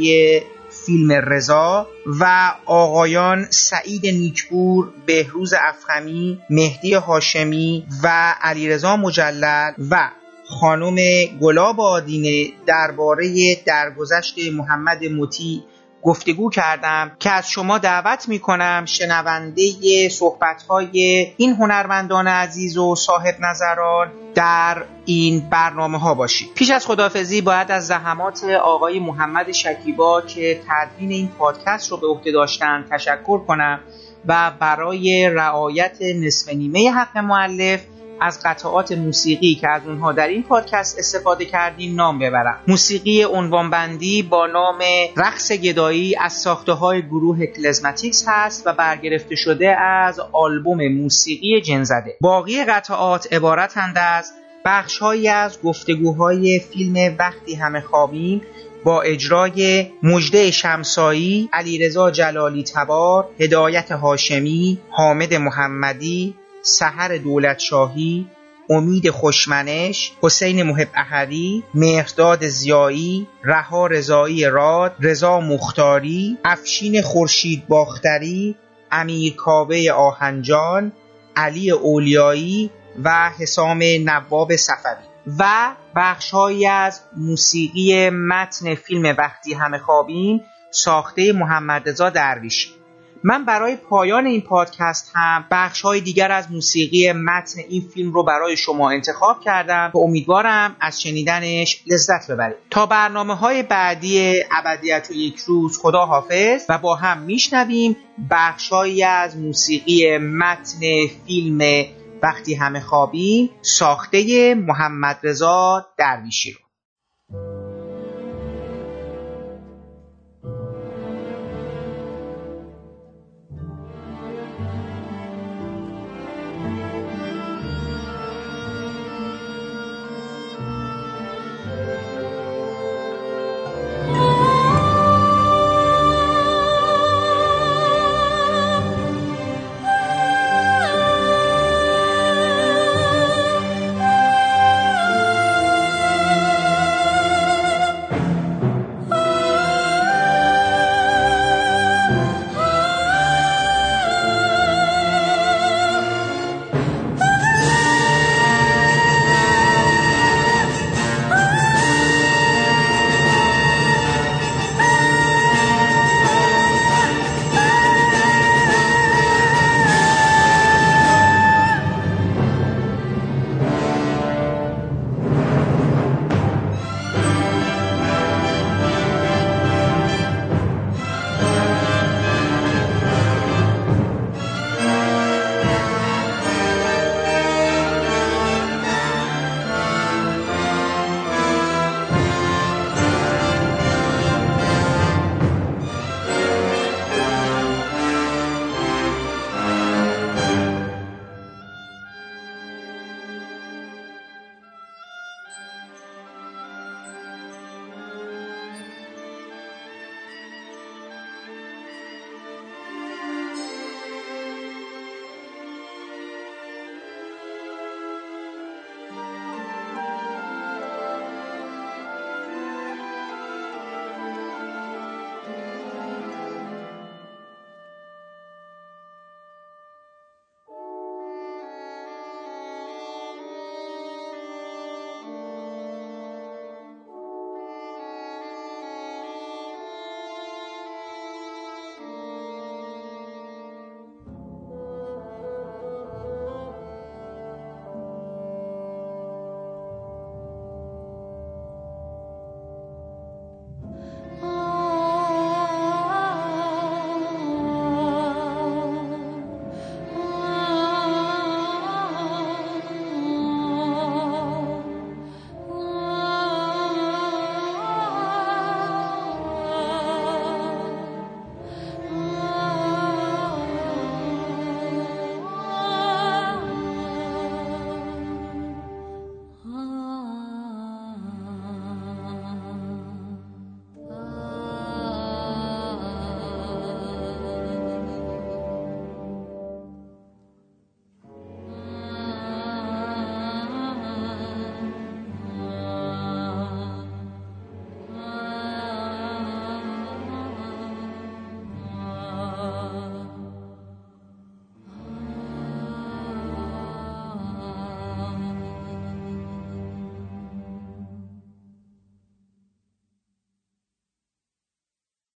فیلم رضا و آقایان سعید نیکپور، بهروز افخمی، مهدی هاشمی و علیرضا مجلل و خانم گلاب آدینه درباره درگذشت محمد مطیع گفتگو کردم که از شما دعوت می کنم شنونده صحبت های این هنرمندان عزیز و صاحب نظران در این برنامه ها باشید. پیش از خدافزی باید از زحمات آقای محمد شکیبا که تدوین این پادکست رو به عهده داشتن تشکر کنم و برای رعایت نصف نیمه حق معلف از قطعات موسیقی که از اونها در این پادکست استفاده کردیم نام ببرم. موسیقی عنوانبندی با نام رقص گدایی از ساخته های گروه کلزماتیکس هست و برگرفته شده از آلبوم موسیقی جنزده. باقی قطعات عبارتند از بخشهایی از گفتگوهای فیلم وقتی همه خوابیم با اجرای مجده شمسایی، علیرضا جلالی تبار، هدایت هاشمی، حامد محمدی، سحر دولت شاهی امید خوشمنش حسین محب احری مهرداد زیایی رها رضایی راد رضا مختاری افشین خورشید باختری امیر کاوه آهنجان علی اولیایی و حسام نواب سفری و بخشهایی از موسیقی متن فیلم وقتی همه خوابیم ساخته محمد رضا درویشی. من برای پایان این پادکست هم بخش های دیگر از موسیقی متن این فیلم رو برای شما انتخاب کردم و امیدوارم از شنیدنش لذت ببرید. تا برنامه های بعدی ابدیت و یک روز خدا حافظ و با هم میشنویم بخشهایی از موسیقی متن فیلم وقتی همه خوابیم ساخته محمد رضا درویشی رو.